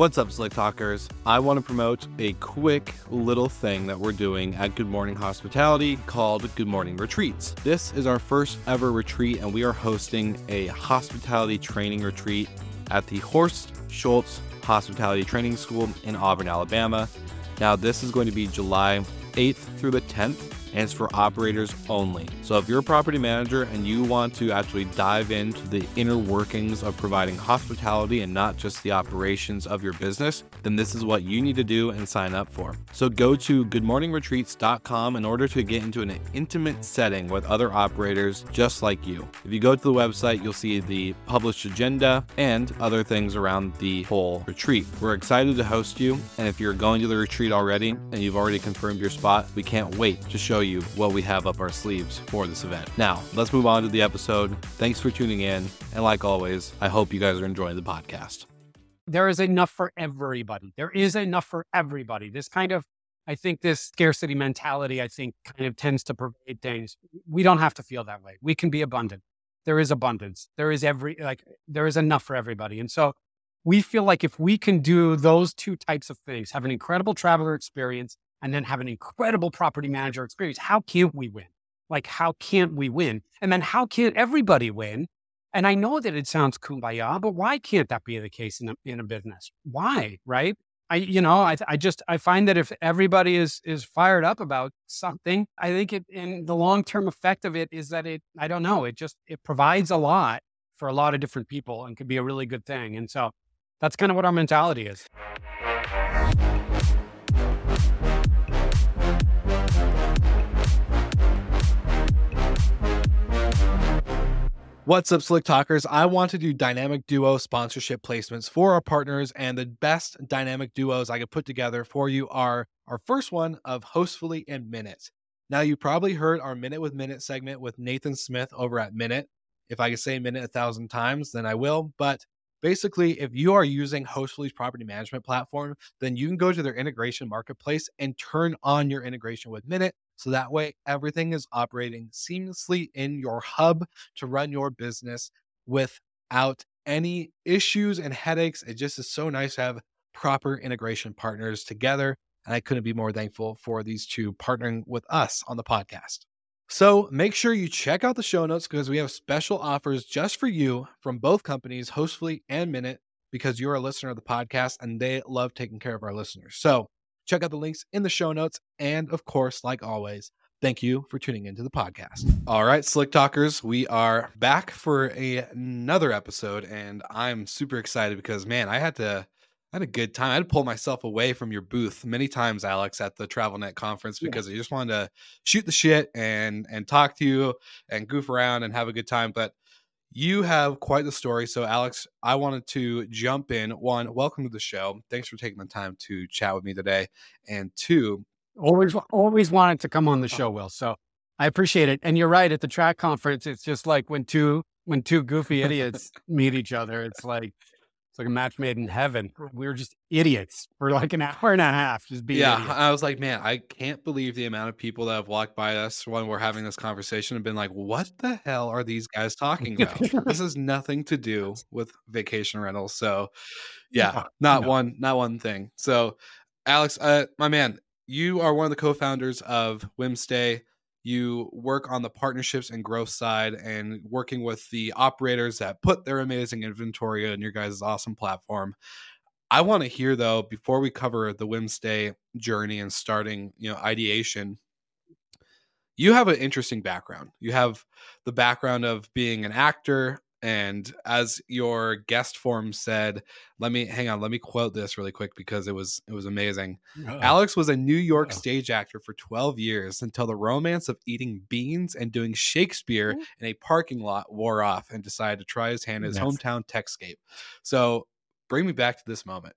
What's up, Slick Talkers? I want to promote a quick little thing that we're doing at Good Morning Hospitality called Good Morning Retreats. This is our first ever retreat, and we are hosting a hospitality training retreat at the Horst Schulze Hospitality Training School in Auburn, Alabama. Now, this is going to be July 8th through the 10th and it's for operators only. So if you're a property manager and you want to actually dive into the inner workings of providing hospitality and not just the operations of your business, then this is what you need to do and sign up for. So go to goodmorningretreats.com in order to get into an intimate setting with other operators just like you. If you go to the website, you'll see the published agenda and other things around the whole retreat. We're excited to host you, and if you're going to the retreat already and you've already confirmed your spot, we can't wait to show you what we have up our sleeves for this event. Now, let's move on to the episode. Thanks for tuning in, and like always, I hope you guys are enjoying the podcast there is enough for everybody. There is enough for everybody. This kind of, I think, this scarcity mentality, I think, kind of tends to pervade things. We don't have to feel that way. We can be abundant. There is abundance. There is every, like, there is enough for everybody. And so we feel like if we can do those two types of things, have an incredible traveler experience and then have an incredible property manager experience, how can't we win? Like, how can't we win? And then how can't everybody win? And I know that it sounds kumbaya, but why can't that be the case in a, in a business? Why, right? I, you know, I, I just, I find that if everybody is, is fired up about something, I think it, in the long-term effect of it is that it, I don't know, it just, it provides a lot for a lot of different people and could be a really good thing. And so that's kind of what our mentality is. What's up, Slick Talkers? I want to do dynamic duo sponsorship placements for our partners, and the best dynamic duos I could put together for you are our first one of Hostfully and Minut. Now, you probably heard our Minute with Minut segment with Nathan Smith over at Minut. If I could say Minut a thousand times, then I will. But basically, if you are using Hostfully's property management platform, then you can go to their integration marketplace and turn on your integration with Minut so that way, everything is operating seamlessly in your hub to run your business without any issues and headaches. It just is so nice to have proper integration partners together. And I couldn't be more thankful for these two partnering with us on the podcast. So make sure you check out the show notes because we have special offers just for you from both companies, Hostfully and Minut, because you're a listener of the podcast and they love taking care of our listeners. So Check out the links in the show notes. And of course, like always, thank you for tuning into the podcast. All right, Slick Talkers, we are back for a, another episode. And I'm super excited because, man, I had to. I had a good time. I had to pull myself away from your booth many times, Alex, at the TravelNet conference because yeah. I just wanted to shoot the shit and and talk to you and goof around and have a good time. But you have quite the story. So, Alex, I wanted to jump in. One, welcome to the show. Thanks for taking the time to chat with me today. And two, always, always wanted to come on the oh. show, Will. So I appreciate it. And you're right. At the track conference, it's just like when two when two goofy idiots meet each other. It's like like a match made in heaven. We were just idiots for like an hour and a half, just being. Yeah, idiots. I was like, man, I can't believe the amount of people that have walked by us when we're having this conversation and been like, "What the hell are these guys talking about? this has nothing to do with vacation rentals." So, yeah, no, not no. one, not one thing. So, Alex, uh, my man, you are one of the co-founders of Whimstay you work on the partnerships and growth side and working with the operators that put their amazing inventory on your guys' awesome platform. I want to hear though, before we cover the Whimstay journey and starting, you know, ideation, you have an interesting background. You have the background of being an actor, and as your guest form said, let me hang on, let me quote this really quick because it was it was amazing. Uh-oh. Alex was a New York Uh-oh. stage actor for 12 years until the romance of eating beans and doing Shakespeare mm-hmm. in a parking lot wore off and decided to try his hand in his yes. hometown techscape. So bring me back to this moment.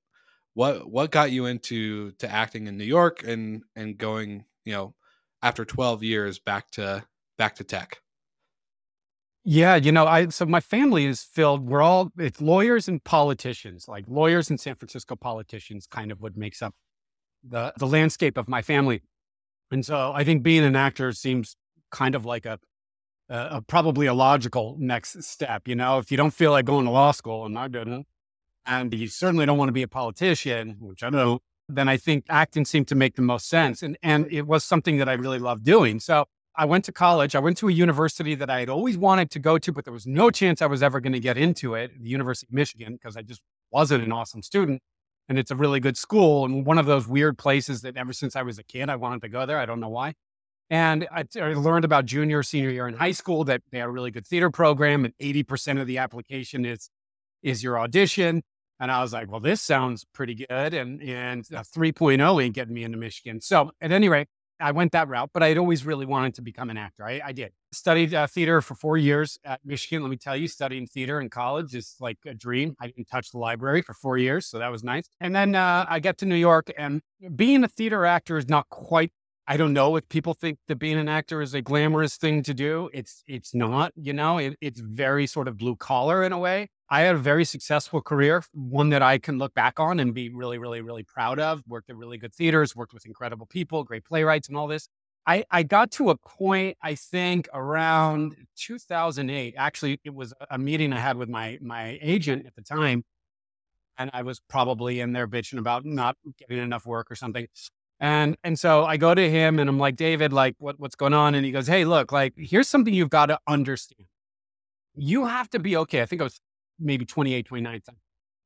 What what got you into to acting in New York and and going, you know, after 12 years back to back to tech? Yeah, you know, I so my family is filled. We're all it's lawyers and politicians, like lawyers and San Francisco politicians, kind of what makes up the the landscape of my family. And so I think being an actor seems kind of like a, a, a probably a logical next step. You know, if you don't feel like going to law school, and I didn't, and you certainly don't want to be a politician, which I know, then I think acting seemed to make the most sense. And, and it was something that I really loved doing. So I went to college. I went to a university that I had always wanted to go to, but there was no chance I was ever going to get into it, the University of Michigan, because I just wasn't an awesome student. And it's a really good school and one of those weird places that ever since I was a kid, I wanted to go there. I don't know why. And I, I learned about junior, senior year in high school that they had a really good theater program and 80% of the application is is your audition. And I was like, well, this sounds pretty good. And and uh, a 3.0 ain't getting me into Michigan. So at any rate, I went that route, but I had always really wanted to become an actor. I, I did. Studied uh, theater for four years at Michigan. Let me tell you, studying theater in college is like a dream. I didn't touch the library for four years, so that was nice. And then uh, I get to New York, and being a theater actor is not quite. I don't know if people think that being an actor is a glamorous thing to do. It's it's not. You know, it, it's very sort of blue collar in a way. I had a very successful career, one that I can look back on and be really, really, really proud of. Worked at really good theaters, worked with incredible people, great playwrights, and all this. I, I got to a point, I think around 2008. Actually, it was a meeting I had with my my agent at the time, and I was probably in there bitching about not getting enough work or something. And and so I go to him and I'm like, David, like what, what's going on? And he goes, Hey, look, like here's something you've got to understand. You have to be okay. I think I was maybe 28, 29.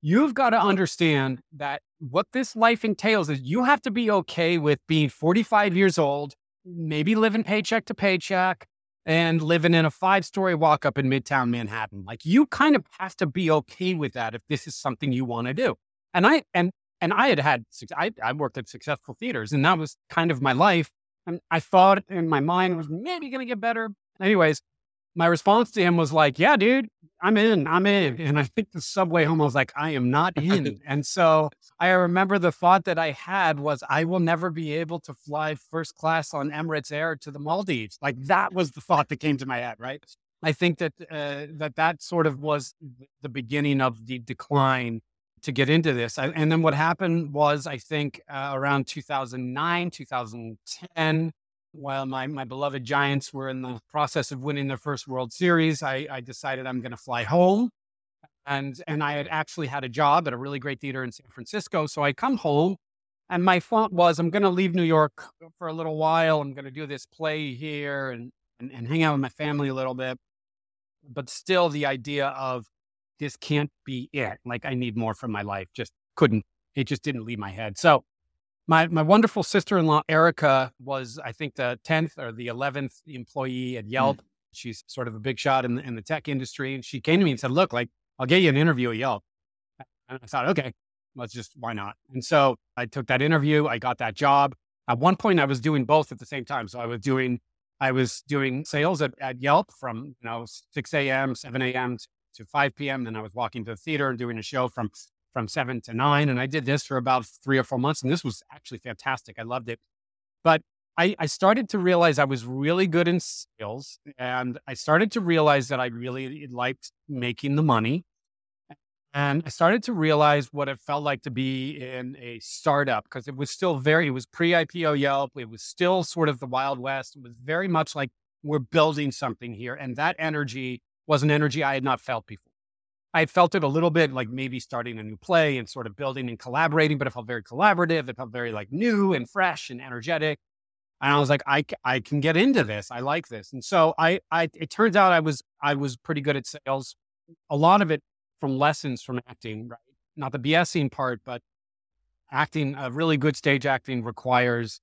You've got to understand that what this life entails is you have to be okay with being 45 years old, maybe living paycheck to paycheck, and living in a five story walk up in Midtown Manhattan. Like you kind of have to be okay with that if this is something you want to do. And I, and, and I had had, I, I worked at successful theaters and that was kind of my life. And I thought in my mind it was maybe going to get better. Anyways, my response to him was like, yeah, dude, I'm in, I'm in. And I think the subway home, I was like, I am not in. and so I remember the thought that I had was, I will never be able to fly first class on Emirates Air to the Maldives. Like that was the thought that came to my head, right? I think that uh, that that sort of was the beginning of the decline to get into this. I, and then what happened was, I think uh, around 2009, 2010, while my, my beloved Giants were in the process of winning their first World Series, I, I decided I'm going to fly home. And, and I had actually had a job at a really great theater in San Francisco. So I come home and my thought was, I'm going to leave New York for a little while. I'm going to do this play here and, and, and hang out with my family a little bit. But still, the idea of this can't be it. Like, I need more from my life. Just couldn't, it just didn't leave my head. So my my wonderful sister in law Erica was I think the tenth or the eleventh employee at mm. Yelp. Mm. She's sort of a big shot in the, in the tech industry, and she came to me and said, "Look, like I'll get you an interview at Yelp." And I thought, okay, let's just why not? And so I took that interview. I got that job. At one point, I was doing both at the same time. So I was doing I was doing sales at, at Yelp from you know 6 a.m., 7 a.m. to 5 p.m. Then I was walking to the theater and doing a show from from seven to nine. And I did this for about three or four months. And this was actually fantastic. I loved it. But I, I started to realize I was really good in sales. And I started to realize that I really liked making the money. And I started to realize what it felt like to be in a startup because it was still very, it was pre IPO Yelp. It was still sort of the Wild West. It was very much like we're building something here. And that energy was an energy I had not felt before. I felt it a little bit like maybe starting a new play and sort of building and collaborating, but it felt very collaborative. It felt very like new and fresh and energetic. And I was like, I, I can get into this. I like this. And so I, I, it turns out I was, I was pretty good at sales. A lot of it from lessons from acting, right? Not the BSing part, but acting, uh, really good stage acting requires,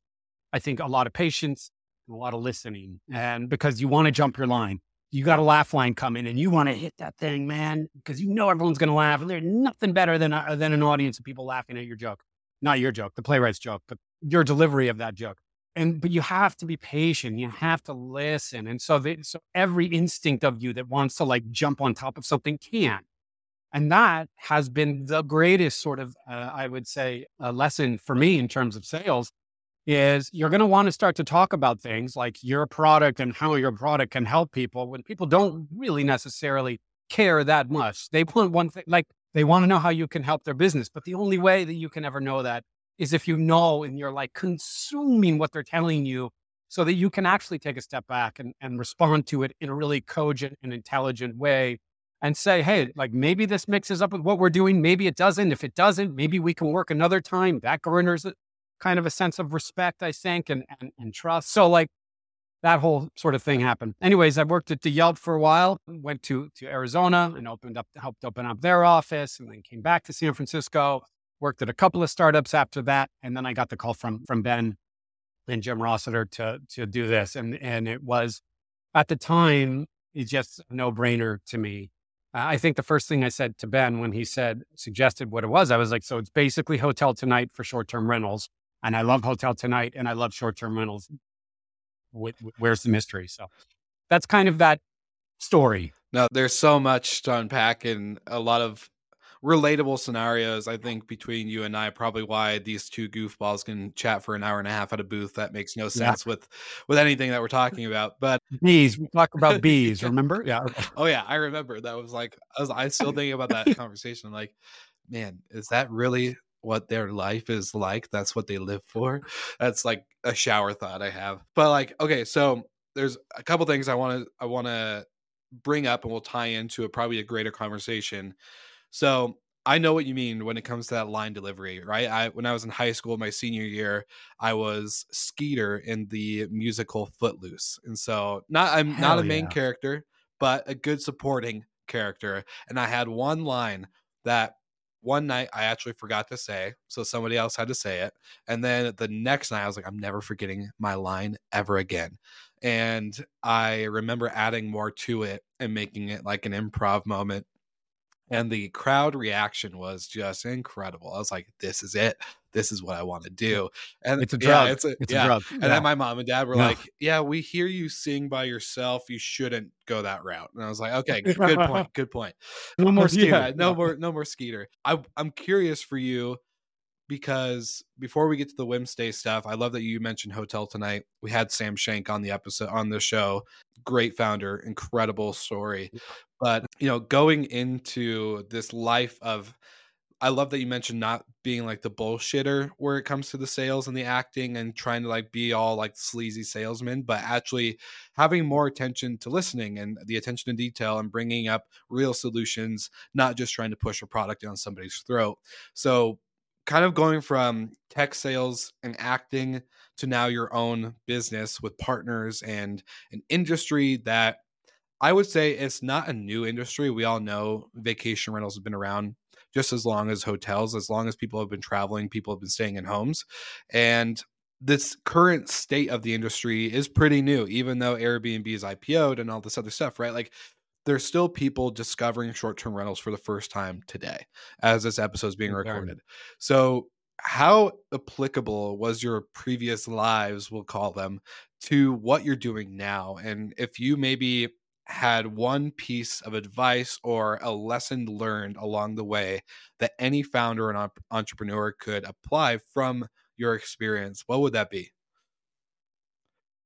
I think, a lot of patience, a lot of listening. And because you want to jump your line, you got a laugh line coming and you want to hit that thing, man, because you know everyone's going to laugh. And there's nothing better than, a, than an audience of people laughing at your joke. Not your joke, the playwright's joke, but your delivery of that joke. And, but you have to be patient. You have to listen. And so, they, so every instinct of you that wants to like jump on top of something can't. And that has been the greatest sort of, uh, I would say, a lesson for me in terms of sales is you're going to want to start to talk about things like your product and how your product can help people when people don't really necessarily care that much. They want one thing, like they want to know how you can help their business. But the only way that you can ever know that is if you know and you're like consuming what they're telling you so that you can actually take a step back and, and respond to it in a really cogent and intelligent way. and say, hey, like maybe this mixes up with what we're doing. Maybe it doesn't. If it doesn't, maybe we can work another time. That garners kind of a sense of respect, I think, and, and, and trust. So like that whole sort of thing happened. Anyways, I worked at the Yelp for a while, went to, to Arizona and opened up, helped open up their office and then came back to San Francisco, worked at a couple of startups after that. And then I got the call from, from Ben and Jim Rossiter to, to do this. And, and it was at the time, it's just a no brainer to me I think the first thing I said to Ben when he said, suggested what it was, I was like, so it's basically Hotel Tonight for short term rentals. And I love Hotel Tonight and I love short term rentals. Where's the mystery? So that's kind of that story. Now, there's so much to unpack and a lot of relatable scenarios. I think between you and I, probably why these two goofballs can chat for an hour and a half at a booth. That makes no sense yeah. with with anything that we're talking about. But bees, we talk about bees. Remember? Yeah. oh yeah, I remember. That was like I was. I still thinking about that conversation. like, man, is that really what their life is like? That's what they live for. That's like a shower thought I have. But like, okay, so there's a couple things I want to I want to bring up and we'll tie into a probably a greater conversation so I know what you mean when it comes to that line delivery, right? I when I was in high school, my senior year, I was Skeeter in the musical Footloose, and so not I'm Hell not a main yeah. character, but a good supporting character. And I had one line that one night I actually forgot to say, so somebody else had to say it. And then the next night I was like, I'm never forgetting my line ever again. And I remember adding more to it and making it like an improv moment and the crowd reaction was just incredible. I was like, "This is it. This is what I want to do." And it's a drug. Yeah, it's a, it's yeah. a drug. And then my mom and dad were like, "Yeah, we hear you sing by yourself. You shouldn't go that route." And I was like, "Okay, good point. Good point. No more Skeeter. Yeah, no more. No more Skeeter." I, I'm curious for you because before we get to the Whimstay stuff, I love that you mentioned Hotel Tonight. We had Sam Shank on the episode on the show. Great founder, incredible story. But, you know, going into this life of, I love that you mentioned not being like the bullshitter where it comes to the sales and the acting and trying to like be all like sleazy salesman, but actually having more attention to listening and the attention to detail and bringing up real solutions, not just trying to push a product down somebody's throat. So, kind of going from tech sales and acting to now your own business with partners and an industry that I would say it's not a new industry. We all know vacation rentals have been around just as long as hotels, as long as people have been traveling, people have been staying in homes. And this current state of the industry is pretty new, even though Airbnb is IPO'd and all this other stuff, right? Like there's still people discovering short-term rentals for the first time today as this episode is being recorded. So how applicable was your previous lives, we'll call them, to what you're doing now? And if you maybe had one piece of advice or a lesson learned along the way that any founder and entrepreneur could apply from your experience, what would that be?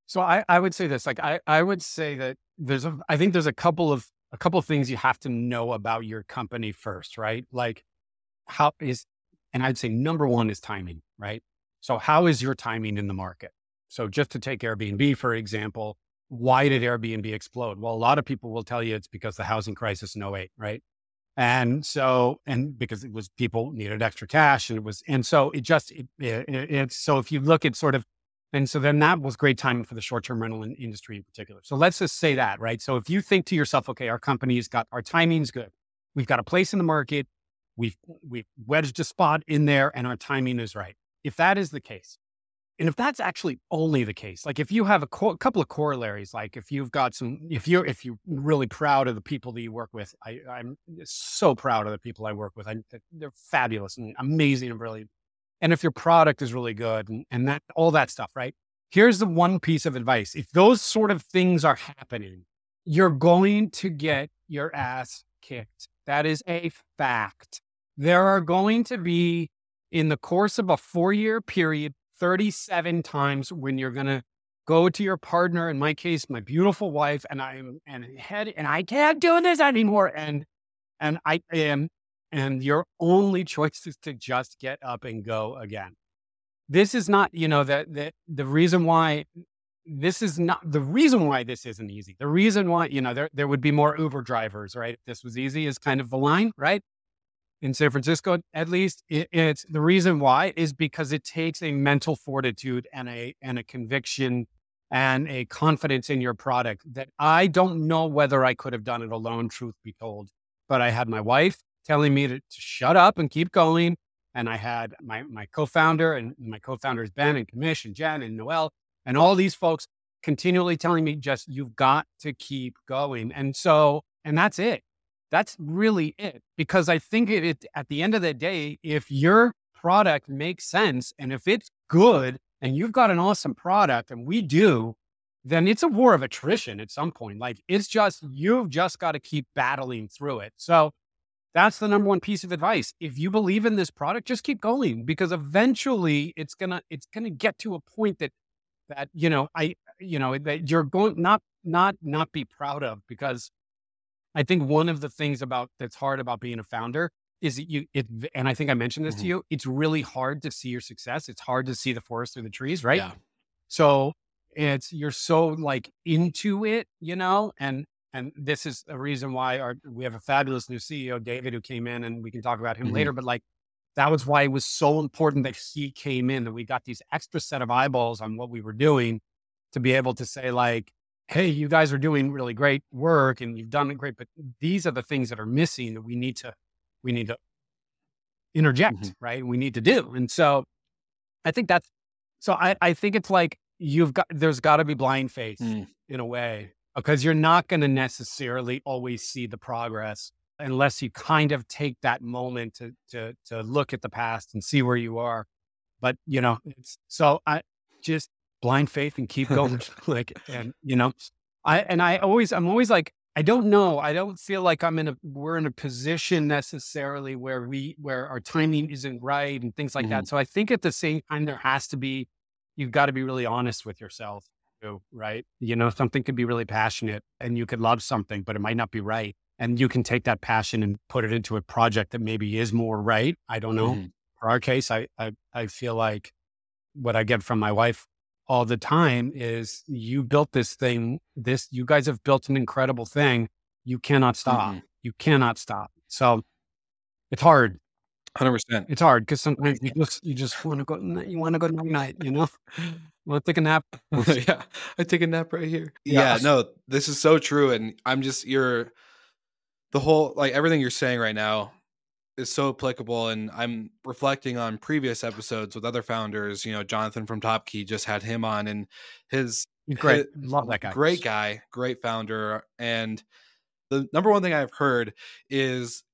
So I, I would say this, like I, I would say that there's a, I think there's a couple of a couple of things you have to know about your company first, right? Like how is, and I'd say number one is timing, right? So how is your timing in the market? So just to take Airbnb for example, why did Airbnb explode? Well, a lot of people will tell you it's because the housing crisis in 08, right? And so, and because it was people needed extra cash and it was, and so it just, it, it, it's so if you look at sort of, and so then that was great timing for the short term rental in, industry in particular. So let's just say that, right? So if you think to yourself, okay, our company's got, our timing's good. We've got a place in the market. We've, we've wedged a spot in there and our timing is right. If that is the case, and if that's actually only the case, like if you have a co- couple of corollaries, like if you've got some, if you're if you're really proud of the people that you work with, I, I'm so proud of the people I work with. I, they're fabulous and amazing and brilliant. And if your product is really good and, and that all that stuff, right? Here's the one piece of advice: if those sort of things are happening, you're going to get your ass kicked. That is a fact. There are going to be in the course of a four year period 37 times when you're going to go to your partner, in my case, my beautiful wife, and I'm and head and I can't do this anymore. And and I am, and your only choice is to just get up and go again. This is not, you know, that that the reason why this is not the reason why this isn't easy. The reason why, you know, there, there would be more Uber drivers, right? If this was easy is kind of the line, right? In San Francisco, at least, it, it's the reason why is because it takes a mental fortitude and a and a conviction and a confidence in your product that I don't know whether I could have done it alone, truth be told. But I had my wife telling me to, to shut up and keep going. And I had my my co-founder and my co-founders Ben and Kamish and Jen and Noelle and all these folks continually telling me just you've got to keep going. And so, and that's it. That's really it. Because I think it, it at the end of the day, if your product makes sense and if it's good and you've got an awesome product and we do, then it's a war of attrition at some point. Like it's just, you've just got to keep battling through it. So that's the number one piece of advice. If you believe in this product, just keep going because eventually it's gonna it's gonna get to a point that that you know I you know that you're going not not not be proud of because I think one of the things about that's hard about being a founder is that you it and I think I mentioned this mm-hmm. to you. It's really hard to see your success. It's hard to see the forest through the trees, right? Yeah. So it's you're so like into it, you know, and and this is a reason why our we have a fabulous new CEO, David, who came in, and we can talk about him mm-hmm. later. But like that was why it was so important that he came in, that we got these extra set of eyeballs on what we were doing to be able to say like, hey, you guys are doing really great work and you've done it great, but these are the things that are missing that we need to we need to interject, mm-hmm. right? We need to do. And so I think that's so I, I think it's like you've got there's got to be blind faith mm. in a way because you're not going to necessarily always see the progress unless you kind of take that moment to to to look at the past and see where you are. But you know, so I just blind faith and keep going. like, and you know, I and I always I'm always like I don't know. I don't feel like I'm in a we're in a position necessarily where we where our timing isn't right and things like mm-hmm. that. So I think at the same time there has to be you've got to be really honest with yourself too, right? You know, something could be really passionate and you could love something, but it might not be right. And you can take that passion and put it into a project that maybe is more right. I don't know. Mm-hmm. For our case, I, I I feel like what I get from my wife all the time is you built this thing. This you guys have built an incredible thing. You cannot stop. Mm-hmm. You cannot stop. So it's hard. Hundred percent. It's hard because sometimes you just you just want to go. You want to go night night. You know, want to take a nap. yeah, I take a nap right here. Yeah. yeah, no, this is so true, and I'm just you're the whole like everything you're saying right now is so applicable and i'm reflecting on previous episodes with other founders you know jonathan from topkey just had him on and his great his, love that guy great guy great founder and the number one thing i've heard is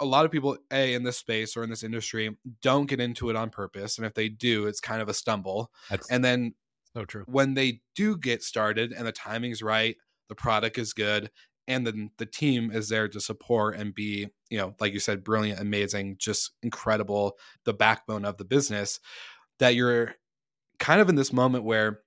a lot of people a in this space or in this industry don't get into it on purpose and if they do it's kind of a stumble That's and then so true. when they do get started and the timing's right the product is good and then the team is there to support and be you know like you said brilliant amazing just incredible the backbone of the business that you're kind of in this moment where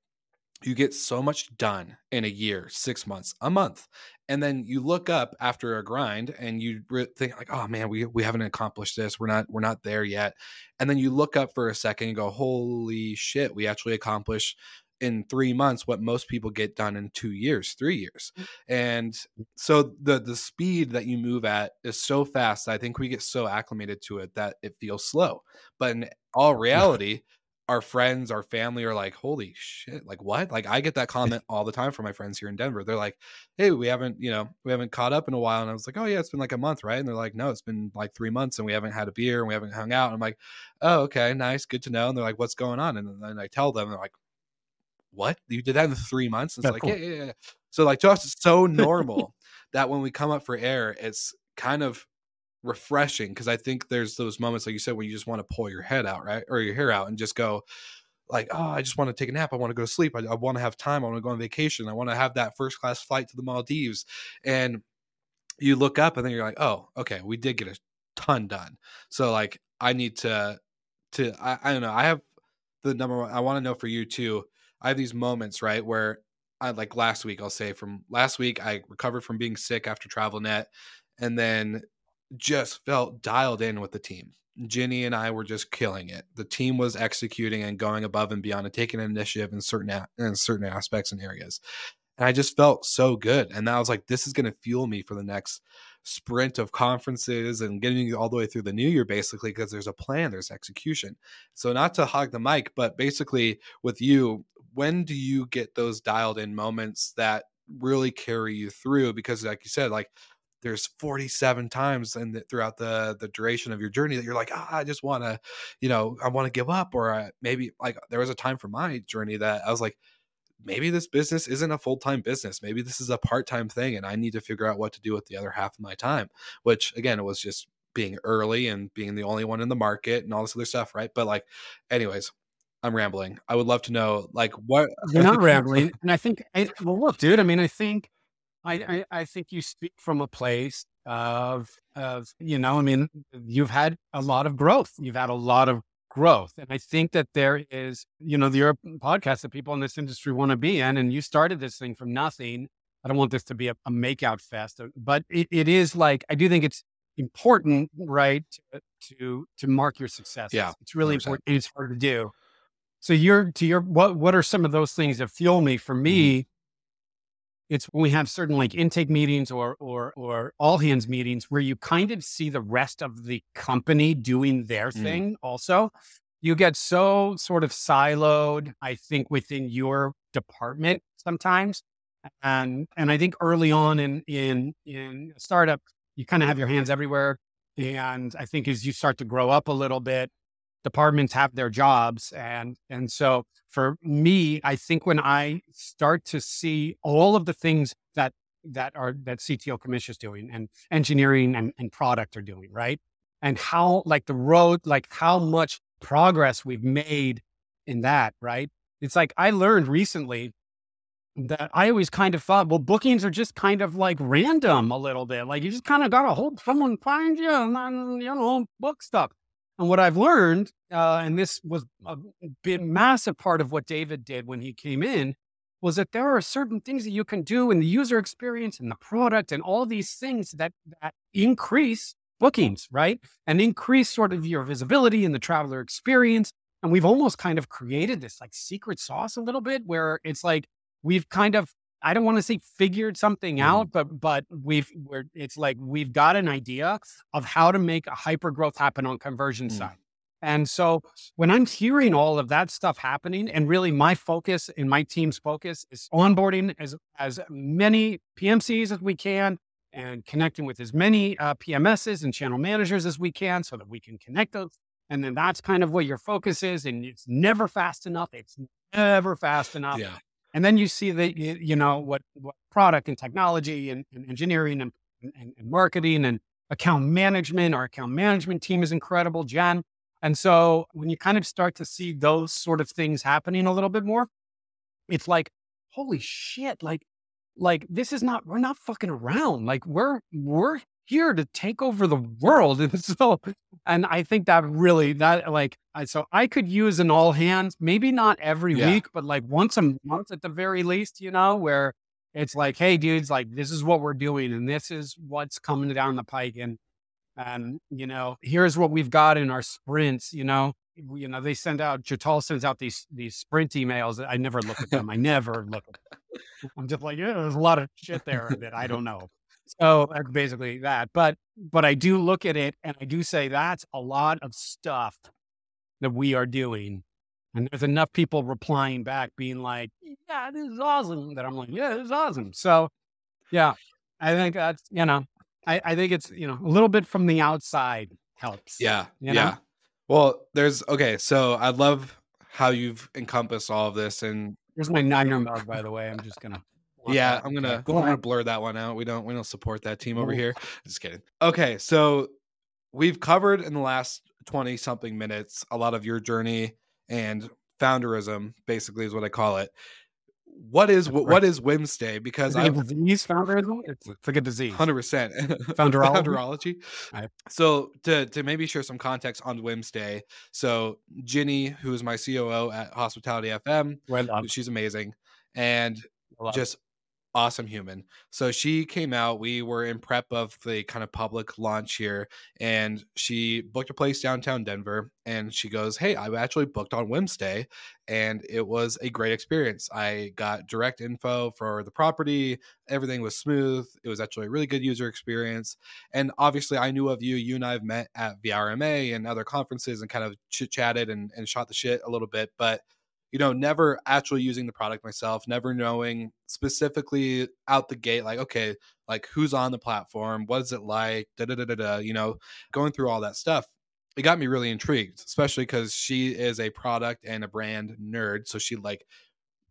you get so much done in a year, six months, a month, and then you look up after a grind and you think like, "Oh man, we we haven't accomplished this. We're not we're not there yet." And then you look up for a second and go, "Holy shit, we actually accomplished in three months what most people get done in two years, three years. And so the the speed that you move at is so fast. I think we get so acclimated to it that it feels slow. But in all reality, our friends, our family are like, holy shit, like what? Like I get that comment all the time from my friends here in Denver. They're like, hey, we haven't, you know, we haven't caught up in a while. And I was like, oh yeah, it's been like a month, right? And they're like, no, it's been like three months and we haven't had a beer and we haven't hung out. And I'm like, oh, okay, nice, good to know. And they're like, what's going on? And then I tell them, they're like, what? You did that in three months? And it's like, cool. yeah, yeah, yeah. So like to us, it's so normal that when we come up for air, it's kind of refreshing because I think there's those moments, like you said, when you just want to pull your head out, right? Or your hair out and just go, like, oh, I just want to take a nap. I want to go to sleep. I, I want to have time. I want to go on vacation. I want to have that first class flight to the Maldives. And you look up and then you're like, oh, okay, we did get a ton done. So like, I need to, to, I, I don't know. I have the number one, I want to know for you too I have these moments, right, where I like last week, I'll say from last week, I recovered from being sick after travel net and then just felt dialed in with the team. Ginny and I were just killing it. The team was executing and going above and beyond and taking initiative in certain a- in certain aspects and areas. And I just felt so good. And I was like, this is going to fuel me for the next sprint of conferences and getting all the way through the new year, basically, because there's a plan, there's execution. So, not to hog the mic, but basically, with you, when do you get those dialed in moments that really carry you through? Because, like you said, like there's 47 times and the, throughout the the duration of your journey that you're like ah, i just want to you know i want to give up or I, maybe like there was a time for my journey that i was like maybe this business isn't a full-time business. Maybe this is a part-time thing and i need to figure out what to do with the other half of my time which again it was just being early and being the only one in the market and all this other stuff right? But like anyways i'm rambling. I would love to know like what you're not rambling and i think I, well look dude i mean i think I, I, I think you speak from a place of of you know i mean you've had a lot of growth you've had a lot of growth. And I think that there is, you know, the podcast that people in this industry want to be in. And you started this thing from nothing. I don't want this to be a, a makeout fest, uh, but it, it is like, I do think it's important, right, to, to, to mark your success. Yeah. It's really 100%. important. it's hard to do. So you're to your, what, what are some of those things that fuel me for me? Mm-hmm it's when we have certain like intake meetings or or or all hands meetings where you kind of see the rest of the company doing their mm. thing also you get so sort of siloed i think within your department sometimes and and i think early on in in in a startup you kind of have your hands everywhere and i think as you start to grow up a little bit departments have their jobs and and so for me i think when i start to see all of the things that that are that cto commission is doing and engineering and, and product are doing right and how like the road like how much progress we've made in that right it's like i learned recently that I always kind of thought, well, bookings are just kind of like random a little bit. Like you just kind of got to hope someone finds you and then, you know, book stuff. And what I've learned, uh, and this was a big, massive part of what David did when he came in, was that there are certain things that you can do in the user experience and the product and all these things that that increase bookings, right? And increase sort of your visibility in the traveler experience. And we've almost kind of created this like secret sauce a little bit where it's like we've kind of I don't want to say figured something mm-hmm. out, but but we've we're it's like we've got an idea of how to make a hyper growth happen on conversion mm-hmm. side. And so when I'm hearing all of that stuff happening, and really my focus and my team's focus is onboarding as as many PMCs as we can and connecting with as many uh, PMSs and channel managers as we can so that we can connect those. And then that's kind of what your focus is. And it's never fast enough. It's never fast enough. Yeah. And then you see that, you know, what, what product and technology and, and engineering and, and, and, marketing and account management, our account management team is incredible, Jen. And so when you kind of start to see those sort of things happening a little bit more, it's like, holy shit, like, like this is not, we're not fucking around. Like we're, we're here to take over the world. And so, and I think that really, that like, I, so I could use an all hands, maybe not every yeah. week, but like once a month at the very least, you know, where it's like, hey, dudes, like this is what we're doing and this is what's coming down the pike. And, and, you know, here's what we've got in our sprints, you know, you know, they send out, Jatal sends out these, these sprint emails. I never look at them. I never look at them. I'm just like, yeah, there's a lot of shit there that I don't know. So uh, basically that. But but I do look at it and I do say that's a lot of stuff that we are doing. And there's enough people replying back being like, Yeah, this is awesome. That I'm like, Yeah, this is awesome. So yeah, I think that's you know, I, I think it's you know, a little bit from the outside helps. Yeah. You know? Yeah. Well, there's okay, so I love how you've encompassed all of this and Here's my niner mug, oh, by the way. I'm just gonna yeah, I'm gonna Go I'm gonna blur that one out. We don't we don't support that team over here. Just kidding. Okay, so we've covered in the last 20 something minutes a lot of your journey and founderism, basically is what I call it. What is what, what is Whimstay? Because I disease founderism. It's, it's like a disease. Hundred percent founderology. founderology. So to to maybe share some context on Whimstay. So Ginny, who is my COO at Hospitality FM, well she's amazing, and just awesome human. So she came out. We were in prep of the kind of public launch here, and she booked a place downtown Denver. And she goes, "Hey, I actually booked on Wednesday, and it was a great experience. I got direct info for the property. Everything was smooth. It was actually a really good user experience. And obviously, I knew of you. You and I have met at VRMA and other conferences, and kind of chit chatted and, and shot the shit a little bit, but." You know, never actually using the product myself, never knowing specifically out the gate, like, okay, like who's on the platform, what is it like, da da da da da, you know, going through all that stuff. It got me really intrigued, especially because she is a product and a brand nerd. So she like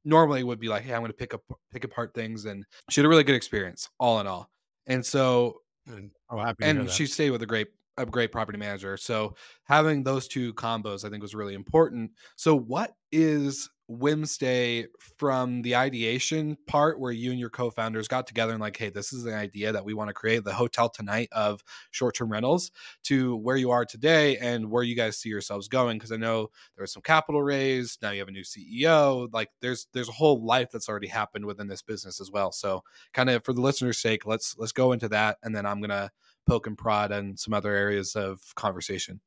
normally would be like, hey, I'm going to pick up pick apart things, and she had a really good experience, all in all. And so, and, oh, happy and she stayed with a great a great property manager. So having those two combos, I think, was really important. So what is Whimstay from the ideation part where you and your co-founders got together and like, hey, this is an idea that we want to create the hotel tonight of short-term rentals to where you are today and where you guys see yourselves going? Because I know there was some capital raised. Now you have a new CEO. Like there's there's a whole life that's already happened within this business as well. So kind of for the listener's sake, let's let's go into that and then I'm gonna poke and prod and some other areas of conversation.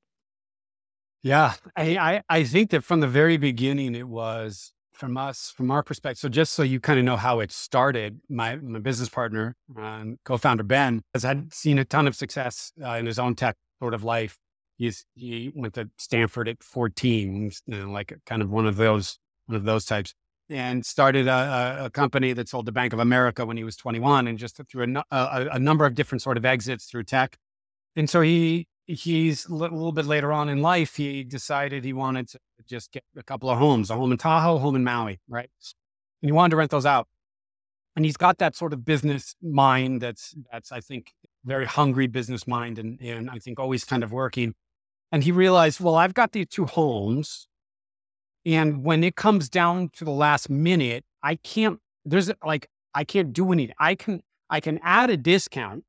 Yeah, I, I, I think that from the very beginning, it was from us, from our perspective. So just so you kind of know how it started, my my business partner, and co-founder Ben, has had seen a ton of success uh, in his own tech sort of life. He's he went to Stanford at 14, you know, like kind of one of those one of those types, and started a, a, company that sold to Bank of America when he was 21, and just through a, a, a number of different sort of exits through tech. And so he he's a little bit later on in life, he decided he wanted to just get a couple of homes, a home in Tahoe, a home in Maui, right? And he wanted to rent those out. And he's got that sort of business mind that's that's I think very hungry business mind and and I think always kind of working. And he realized, well, I've got these two homes. And when it comes down to the last minute, I can't, there's like, I can't do anything. I can, I can add a discount,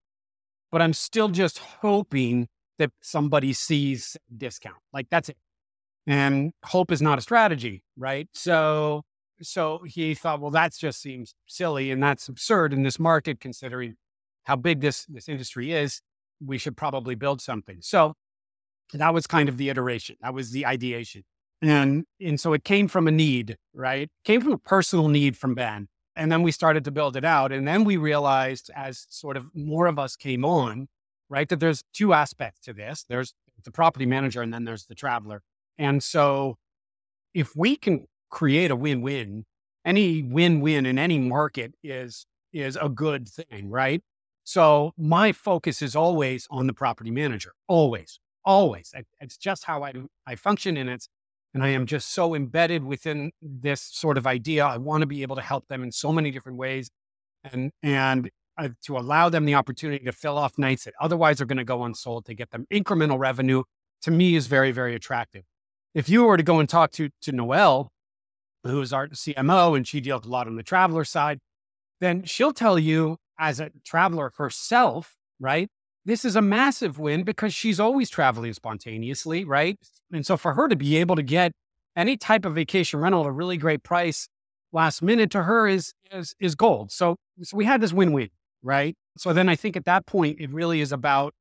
but I'm still just hoping that somebody sees discount. Like that's it. And hope is not a strategy, right? So, so he thought, well, that just seems silly and that's absurd in this market, considering how big this this industry is. We should probably build something. So that was kind of the iteration. That was the ideation. And and so it came from a need, right? Came from a personal need from Ben. And then we started to build it out. And then we realized as sort of more of us came on right? That there's two aspects to this. There's the property manager and then there's the traveler. And so if we can create a win-win, any win-win in any market is is a good thing, right? So my focus is always on the property manager, always, always. It's just how I I function, and it's and I am just so embedded within this sort of idea. I want to be able to help them in so many different ways, and and to allow them the opportunity to fill off nights that otherwise are going to go unsold to get them incremental revenue to me is very, very attractive. If you were to go and talk to, to Noelle, who is our CMO and she deals a lot on the traveler side, then she'll tell you as a traveler herself, right? This is a massive win because she's always traveling spontaneously, right? And so for her to be able to get any type of vacation rental at a really great price last minute to her is is is gold. So so we had this win-win right? So then I think at that point, it really is about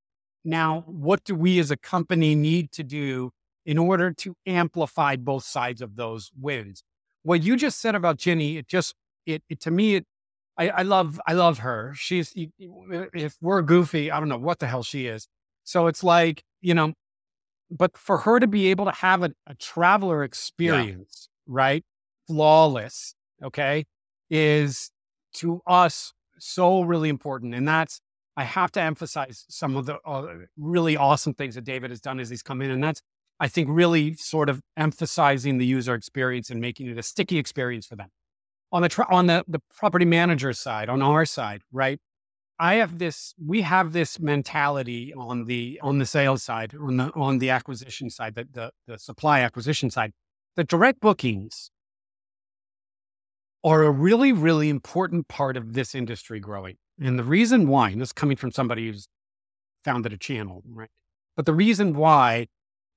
now, what do we as a company need to do in order to amplify both sides of those wins? What you just said about Ginny, it just, it, it to me, it, I, I love, I love her. She's, if we're goofy, I don't know what the hell she is. So it's like, you know, but for her to be able to have a, a traveler experience, yeah. right? Flawless, okay, is to us so really important. And that's, I have to emphasize some of the uh, really awesome things that David has done as he's come in. And that's, I think, really sort of emphasizing the user experience and making it a sticky experience for them. On the, on the, the property manager side, on our side, right? I have this, we have this mentality on the, on the sales side, on the, on the acquisition side, the, the, the supply acquisition side, the direct bookings are a really, really important part of this industry growing. And the reason why, and this is coming from somebody who's founded a channel, right? But the reason why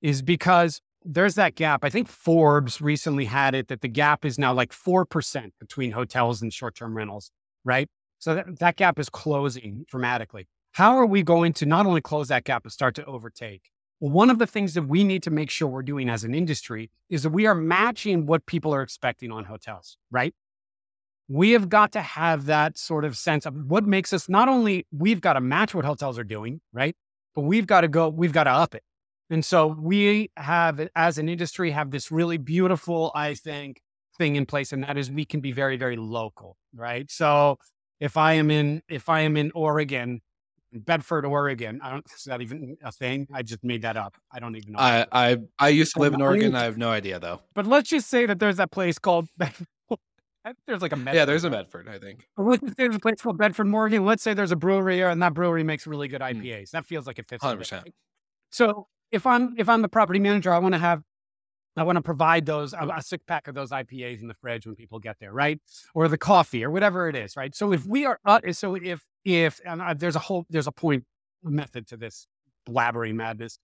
is because there's that gap. I think Forbes recently had it that the gap is now like 4% between hotels and short term rentals, right? So that, that gap is closing dramatically. How are we going to not only close that gap, but start to overtake? Well, one of the things that we need to make sure we're doing as an industry is that we are matching what people are expecting on hotels, right? We have got to have that sort of sense of what makes us not only we've got to match what hotels are doing, right? But we've got to go, we've got to up it. And so we have, as an industry, have this really beautiful, I think, thing in place, and that is we can be very, very local, right? So if I am in, if I am in Oregon, Bedford, Oregon, I don't, is that even a thing? I just made that up. I don't even know. I, I, I used to live in Oregon. I have no idea though. But let's just say that there's that place called there's like a Medford. Yeah, there's a Medford, I think. Let's say There's a place called Bedford, Morgan. Let's say there's a brewery and that brewery makes really good IPAs. Mm. That feels like it fits. 100%. So if I'm if I'm the property manager, I want to have I want to provide those a, a six pack of those IPAs in the fridge when people get there, right? Or the coffee or whatever it is, right? So if we are uh, so if if and uh, there's a whole there's a point method to this blabbering madness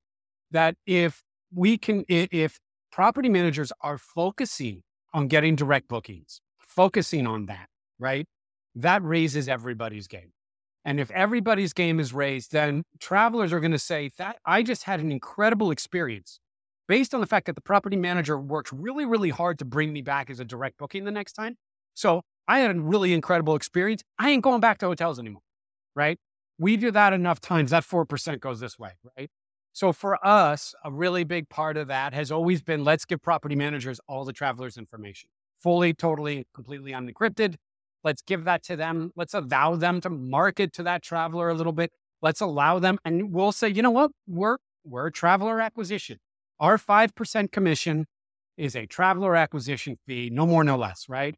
that if we can if property managers are focusing on getting direct bookings, focusing on that, right? That raises everybody's game. And if everybody's game is raised, then travelers are going to say that I just had an incredible experience based on the fact that the property manager worked really, really hard to bring me back as a direct booking the next time. So I had a really incredible experience. I ain't going back to hotels anymore, right? We do that enough times, that 4% goes this way, right? So for us, a really big part of that has always been let's give property managers all the travelers' information, fully, totally, completely unencrypted. Let's give that to them. Let's allow them to market to that traveler a little bit. Let's allow them, and we'll say, you know what, we're we're a traveler acquisition. Our five percent commission is a traveler acquisition fee, no more, no less. Right?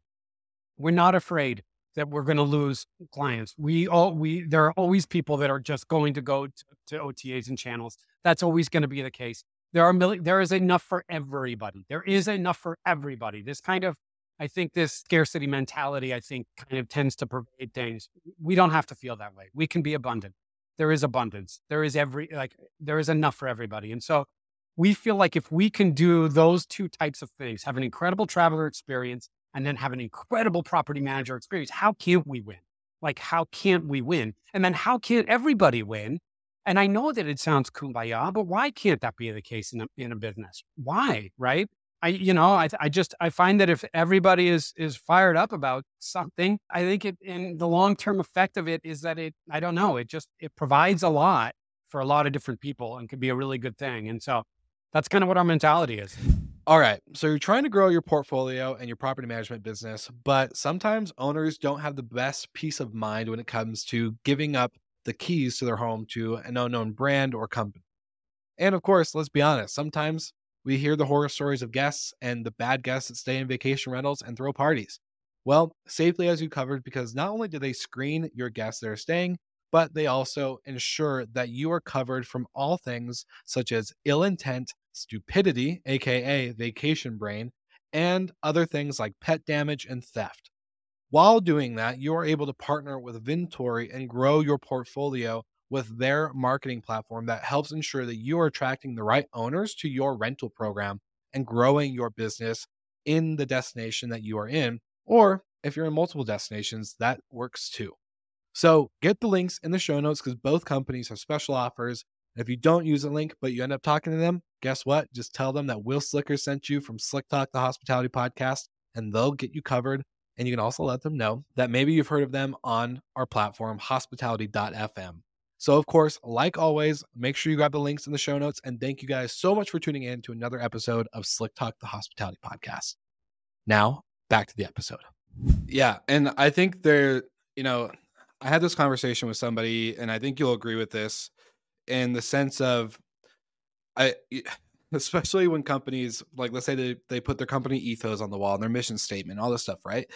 We're not afraid that we're going to lose clients. We all we there are always people that are just going to go to, to OTAs and channels. That's always going to be the case. There are there is enough for everybody. There is enough for everybody. This kind of I think this scarcity mentality, I think, kind of tends to pervade things. We don't have to feel that way. We can be abundant. There is abundance. There is every, like, there is enough for everybody. And so we feel like if we can do those two types of things, have an incredible traveler experience and then have an incredible property manager experience, how can't we win? Like, how can't we win? And then how can't everybody win? And I know that it sounds kumbaya, but why can't that be the case in a, in a business? Why, right? I, you know, I, I just, I find that if everybody is, is fired up about something, I think it, and the long-term effect of it is that it, I don't know, it just, it provides a lot for a lot of different people and could be a really good thing. And so that's kind of what our mentality is. All right. So you're trying to grow your portfolio and your property management business, but sometimes owners don't have the best peace of mind when it comes to giving up the keys to their home to an unknown brand or company. And of course, let's be honest, sometimes we hear the horror stories of guests and the bad guests that stay in vacation rentals and throw parties. Well, Safely has you covered because not only do they screen your guests that are staying, but they also ensure that you are covered from all things such as ill intent, stupidity, aka vacation brain, and other things like pet damage and theft. While doing that, you are able to partner with Vintory and grow your portfolio with their marketing platform that helps ensure that you are attracting the right owners to your rental program and growing your business in the destination that you are in. Or if you're in multiple destinations, that works too. So get the links in the show notes because both companies have special offers. If you don't use a link, but you end up talking to them, guess what? Just tell them that Will Slicker sent you from Slick Talk, the hospitality podcast, and they'll get you covered. And you can also let them know that maybe you've heard of them on our platform, hospitality.fm. So, of course, like always, make sure you grab the links in the show notes. And thank you guys so much for tuning in to another episode of Slick Talk, the hospitality podcast. Now, back to the episode. Yeah. And I think there, you know, I had this conversation with somebody, and I think you'll agree with this in the sense of, I, especially when companies like let's say they, they put their company ethos on the wall and their mission statement all this stuff right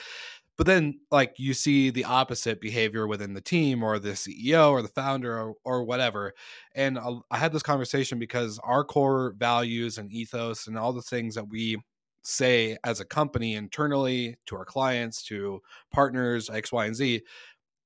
but then like you see the opposite behavior within the team or the ceo or the founder or, or whatever and I, I had this conversation because our core values and ethos and all the things that we say as a company internally to our clients to partners x y and z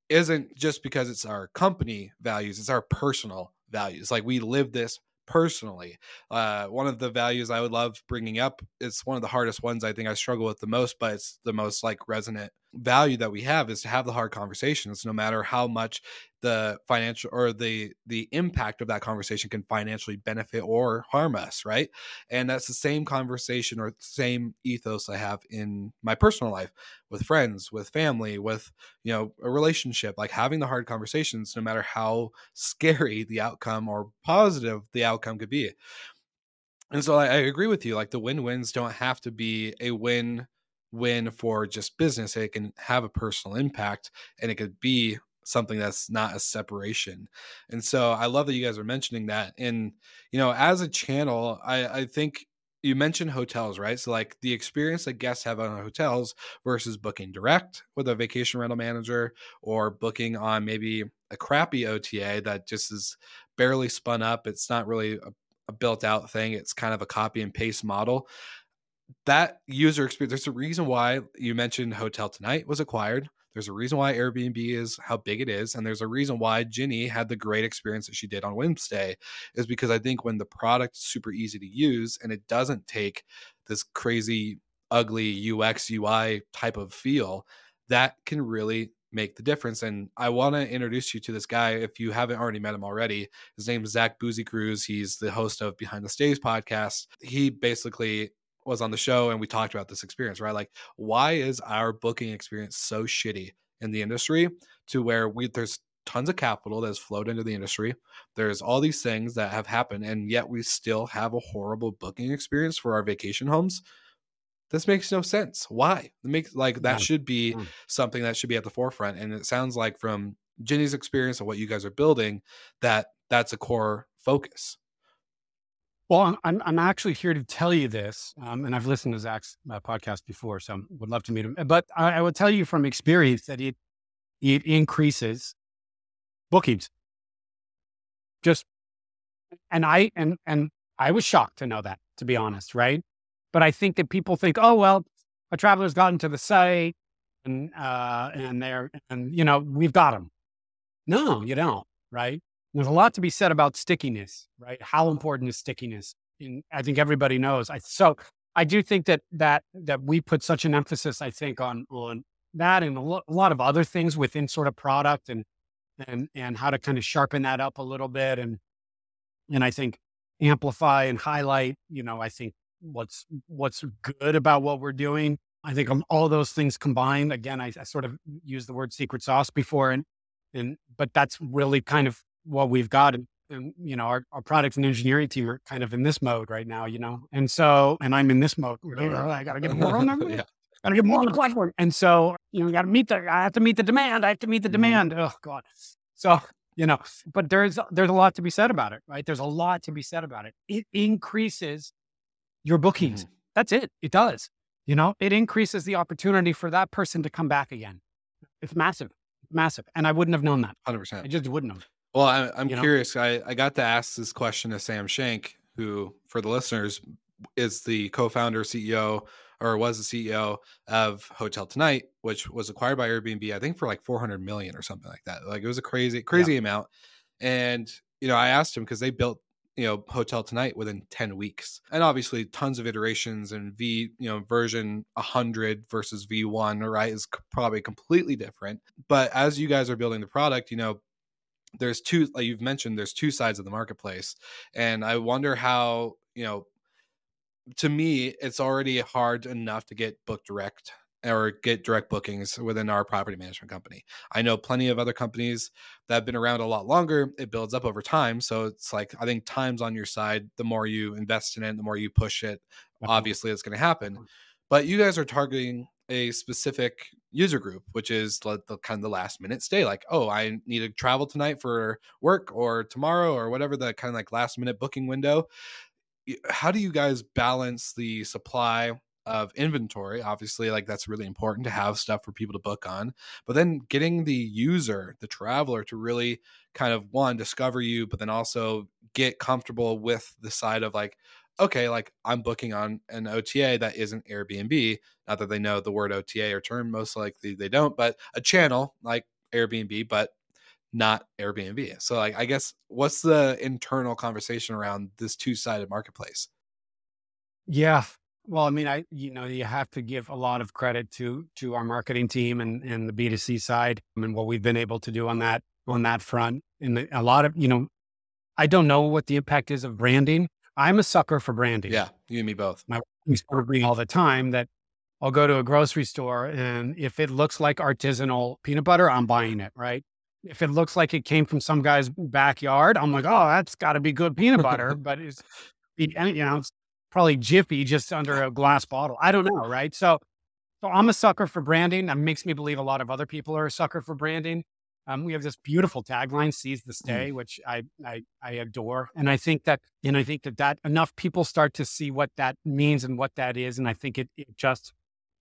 isn't just because it's our company values it's our personal values like we live this personally uh, one of the values i would love bringing up it's one of the hardest ones i think i struggle with the most but it's the most like resonant value that we have is to have the hard conversations no matter how much the financial or the the impact of that conversation can financially benefit or harm us right? And that's the same conversation or same ethos i have in my personal life with friends with family with you know a relationship like having the hard conversations no matter how scary the outcome or positive the outcome could be. And so I, I agree with you like the win-wins don't have to be a win win for just business it can have a personal impact and it could be something that's not a separation and so i love that you guys are mentioning that and you know as a channel i i think you mentioned hotels right? So like the experience that guests have on hotels versus booking direct with a vacation rental manager or booking on maybe a crappy ota that just is barely spun up it's not really a, a built out thing it's kind of a copy and paste model that user experience there's a reason why you mentioned hotel tonight was acquired there's a reason why airbnb is how big it is and there's a reason why ginny had the great experience that she did on Whimstay, is because i think when the product's super easy to use and it doesn't take this crazy ugly ux ui type of feel that can really make the difference. And I want to introduce you to this guy if you haven't already met him already. His name is Zach Busekrus. He's the host of Behind the Stays podcast. He basically was on the show and we talked about this experience, right? Like, why is our booking experience so shitty in the industry to where we there's tons of capital that has flowed into the industry. There's all these things that have happened, and yet we still have a horrible booking experience for our vacation homes. This makes no sense. Why? It makes like that should be mm. something that should be at the forefront. And it sounds like from Ginny's experience and what you guys are building, that that's a core focus. Well, I'm, I'm actually here to tell you this, um, and I've listened to Zach's uh, podcast before, so I would love to meet him. But I, I will tell you from experience that it it increases bookings. Just and I and and I was shocked to know that, to be honest, right? But I think that people think, oh well, a traveler's gotten to the site and uh, and they're and you know we've got them. No, you don't, right? There's a lot to be said about stickiness, right? How important is stickiness? And I think everybody knows. I so I do think that that that we put such an emphasis, I think, on on that and a, lo- a lot of other things within sort of product and and and how to kind of sharpen that up a little bit and and I think amplify and highlight. You know, I think what's what's good about what we're doing. I think all those things combined. Again, I, I sort of used the word secret sauce before, and and but that's really kind of what we've got. And, and, you know, our, our product and engineering team are kind of in this mode right now, you know? And so, and I'm in this mode. I got to get more on the, yeah. got to get more on the platform. And so, you know, got to meet the, I have to meet the demand. I have to meet the mm-hmm. demand. Oh God. So, you know, but there's, there's a lot to be said about it, right? There's a lot to be said about it. It increases your bookings. Mm-hmm. That's it. It does. You know, it increases the opportunity for that person to come back again. It's massive, massive. And I wouldn't have known that. 100%. I just wouldn't have. Well, I, I'm curious. I, I got to ask this question to Sam Shank, who, for the listeners, is the co-founder, CEO, or was the CEO of Hotel Tonight, which was acquired by Airbnb, I think for like 400 million or something like that. Like it was a crazy, crazy yeah. amount. And you know, I asked him because they built you know hotel tonight within 10 weeks and obviously tons of iterations and v you know version 100 versus v1 right is probably completely different but as you guys are building the product you know there's two like you've mentioned there's two sides of the marketplace and i wonder how you know to me it's already hard enough to get booked direct or get direct bookings within our property management company. I know plenty of other companies that have been around a lot longer. It builds up over time. So it's like, I think time's on your side. The more you invest in it, the more you push it, obviously it's going to happen. But you guys are targeting a specific user group, which is the, the, kind of the last minute stay. Like, oh, I need to travel tonight for work or tomorrow or whatever the kind of like last minute booking window. How do you guys balance the supply of inventory? Obviously, like that's really important to have stuff for people to book on. But then getting the user, the traveler, to really kind of one discover you, but then also get comfortable with the side of like, okay, like I'm booking on an OTA that isn't Airbnb. Not that they know the word OTA or term, most likely they don't, but a channel like Airbnb, but not Airbnb. So like I guess what's the internal conversation around this two-sided marketplace? Yeah. well, I mean, I you know you have to give a lot of credit to to our marketing team and and the B two C side and what we've been able to do on that on that front. And a lot of you know, I don't know what the impact is of branding. I'm a sucker for branding. Yeah, you and me both. My wife me all the time that I'll go to a grocery store and if it looks like artisanal peanut butter, I'm buying it. Right. If it looks like it came from some guy's backyard, I'm like, oh, that's got to be good peanut butter. but it's you know, it's probably Jiffy just under a glass bottle. I don't know, right? So, so I'm a sucker for branding. That makes me believe a lot of other people are a sucker for branding. Um, we have this beautiful tagline, "Seize the mm. Stay," mm. which I, I I adore, and I think that and I think that that enough people start to see what that means and what that is, and I think it, it just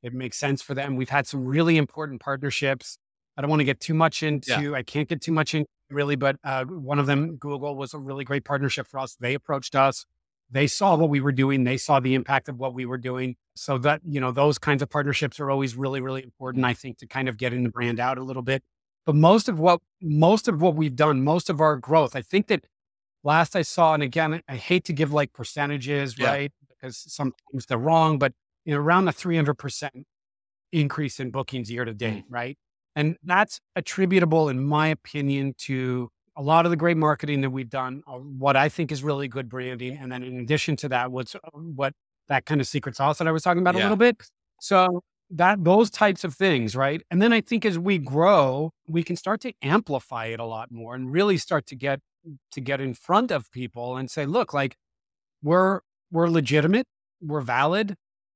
it makes sense for them. We've had some really important partnerships. I don't want to get too much into. Yeah. I can't get too much into really, but uh, one of them, Google, was a really great partnership for us. They approached us they saw what we were doing. They saw the impact of what we were doing. So that, you know, those kinds of partnerships are always really, really important, I think, to kind of getting the brand out a little bit. But most of what, most of what we've done, most of our growth, I think that last I saw, and again, I hate to give like percentages, yeah. right? Because sometimes they're wrong, but you know, around a 300% increase in bookings year to date, mm. right? And that's attributable, in my opinion, to a lot of the great marketing that we've done, uh, what I think is really good branding. And then in addition to that, what's uh, what that kind of secret sauce that I was talking about yeah. a little bit. So that those types of things, right? And then I think as we grow, we can start to amplify it a lot more and really start to get to get in front of people and say, look, like we're we're legitimate, we're valid.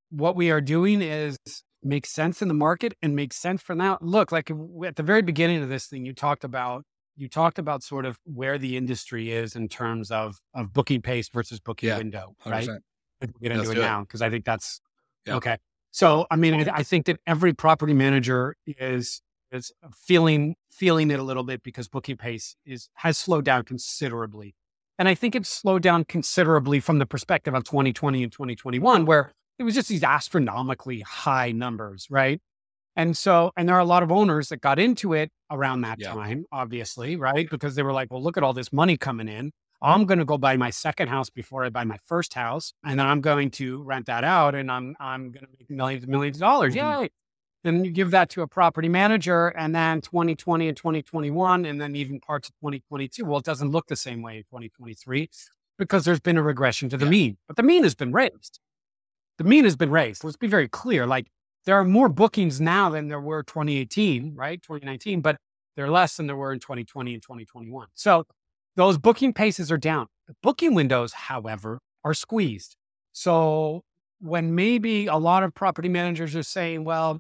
What we are doing is makes sense in the market and makes sense for now. Look, like at the very beginning of this thing, you talked about you talked about sort of where the industry is in terms of of booking pace versus booking yeah, window, right? We'll get into Let's it now because I think that's yeah. okay. So, I mean, I, I think that every property manager is is feeling feeling it a little bit because booking pace is has slowed down considerably, and I think it's slowed down considerably from the perspective of 2020 and 2021, where it was just these astronomically high numbers, right? And so, and there are a lot of owners that got into it around that yeah. time, obviously, right? Because they were like, well, look at all this money coming in. I'm going to go buy my second house before I buy my first house, and then I'm going to rent that out, and I'm I'm going to make millions and millions of dollars. Mm-hmm. Yay! Then you give that to a property manager, and then 2020 and 2021, and then even parts of 2022. Well, it doesn't look the same way in 2023 because there's been a regression to the yeah. mean, but the mean has been raised. The mean has been raised. Let's be very clear. Like there are more bookings now than there were 2018, right? 2019, but they're less than there were in 2020 and 2021. So those booking paces are down. The booking windows, however, are squeezed. So when maybe a lot of property managers are saying, well,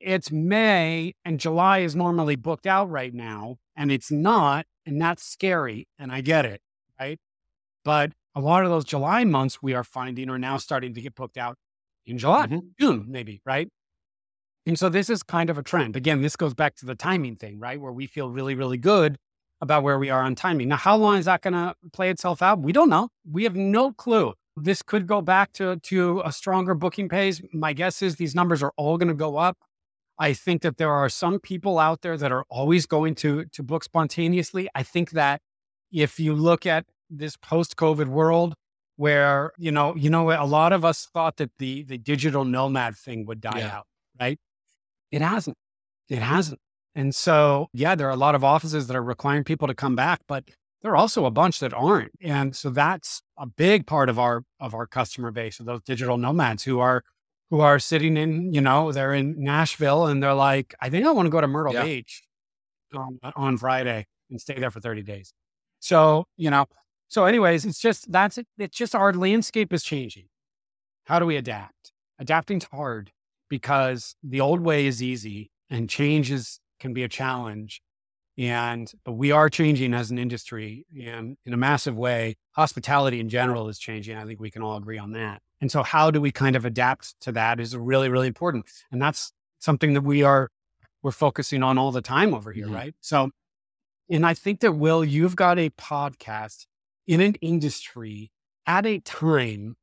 it's May and July is normally booked out right now, and it's not, and that's scary. And I get it, right? But a lot of those July months we are finding are now starting to get booked out in July, mm-hmm. June, maybe, right? And so this is kind of a trend. Again, this goes back to the timing thing, right? Where we feel really, really good about where we are on timing. Now, how long is that going to play itself out? We don't know. We have no clue. This could go back to, to a stronger booking pace. My guess is these numbers are all going to go up. I think that there are some people out there that are always going to, to book spontaneously. I think that if you look at this post-COVID world, where you know, you know, a lot of us thought that the the digital nomad thing would die yeah. out, right? It hasn't. It hasn't. And so, yeah, there are a lot of offices that are requiring people to come back, but there are also a bunch that aren't. And so that's a big part of our of our customer base of those digital nomads who are who are sitting in, you know, they're in Nashville and they're like, I think I want to go to Myrtle yeah. Beach on, on Friday and stay there for 30 days. So, you know, so anyways, it's just that's it. It's just our landscape is changing. How do we adapt? Adapting's hard because the old way is easy and change is, can be a challenge. And but we are changing as an industry and in a massive way. Hospitality in general is changing. I think we can all agree on that. And so how do we kind of adapt to that is really, really important. And that's something that we are we're focusing on all the time over here, mm-hmm. right? So and I think that Will, you've got a podcast in an industry at a time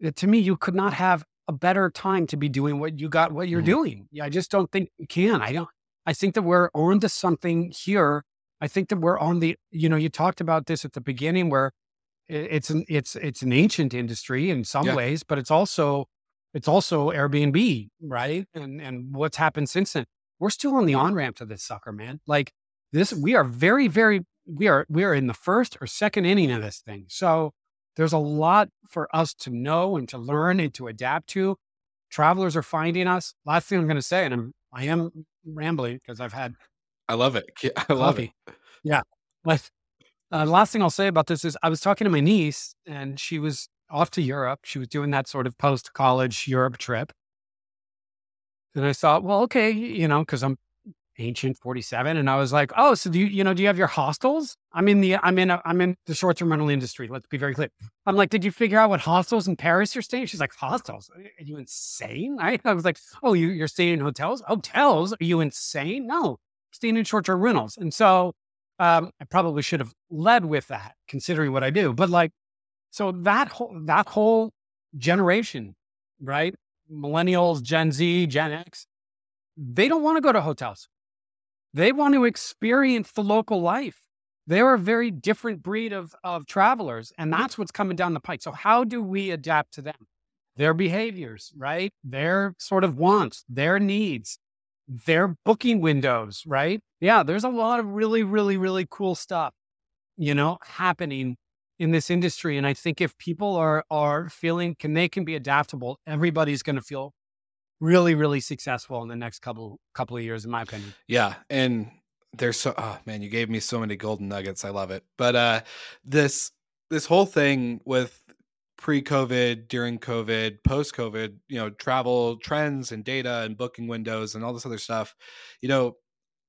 that to me you could not have a better time to be doing what you got, what you're mm-hmm. doing. Yeah, I just don't think you can. I don't. I think that we're on to something here. I think that we're on the. You know, you talked about this at the beginning, where it's an it's it's an ancient industry in some yeah. ways, but it's also it's also Airbnb, right? And and what's happened since then. We're still on the on ramp to this sucker, man. Like this, we are very, very, we are we are in the first or second inning of this thing. So there's a lot for us to know and to learn and to adapt to. Travelers are finding us. Last thing I'm going to say, and I'm I am rambling because I've had. I love it. I love coffee. it. Yeah. But uh, last thing I'll say about this is I was talking to my niece and she was off to Europe. She was doing that sort of post college Europe trip. And I thought, well, okay, you know, because I'm ancient 47 and i was like oh so do you you know do you have your hostels? I'm in the i'm in a, i'm in the short-term rental industry let's be very clear. I'm like did you figure out what hostels in paris you're staying she's like hostels? Are you insane? I, I was like oh you, you're staying in hotels? Hotels? Are you insane? No staying in short-term rentals. And so um, i probably should have led with that considering what i do but like so that whole that whole generation right? Millennials gen z gen x they don't want to go to hotels they want to experience the local life. They're a very different breed of, of travelers, and that's what's coming down the pike. So, how do we adapt to them? Their behaviors, right? Their sort of wants, their needs, their booking windows, right? Yeah, there's a lot of really, really, really cool stuff, you know, happening in this industry. And I think if people are are feeling can they can be adaptable, everybody's going to feel really, really successful in the next couple couple of years, in my opinion. Yeah, and there's so oh man, you gave me so many golden nuggets. I love it. But uh, this this whole thing with pre-COVID, during COVID, post-COVID, you know, travel trends and data and booking windows and all this other stuff. You know,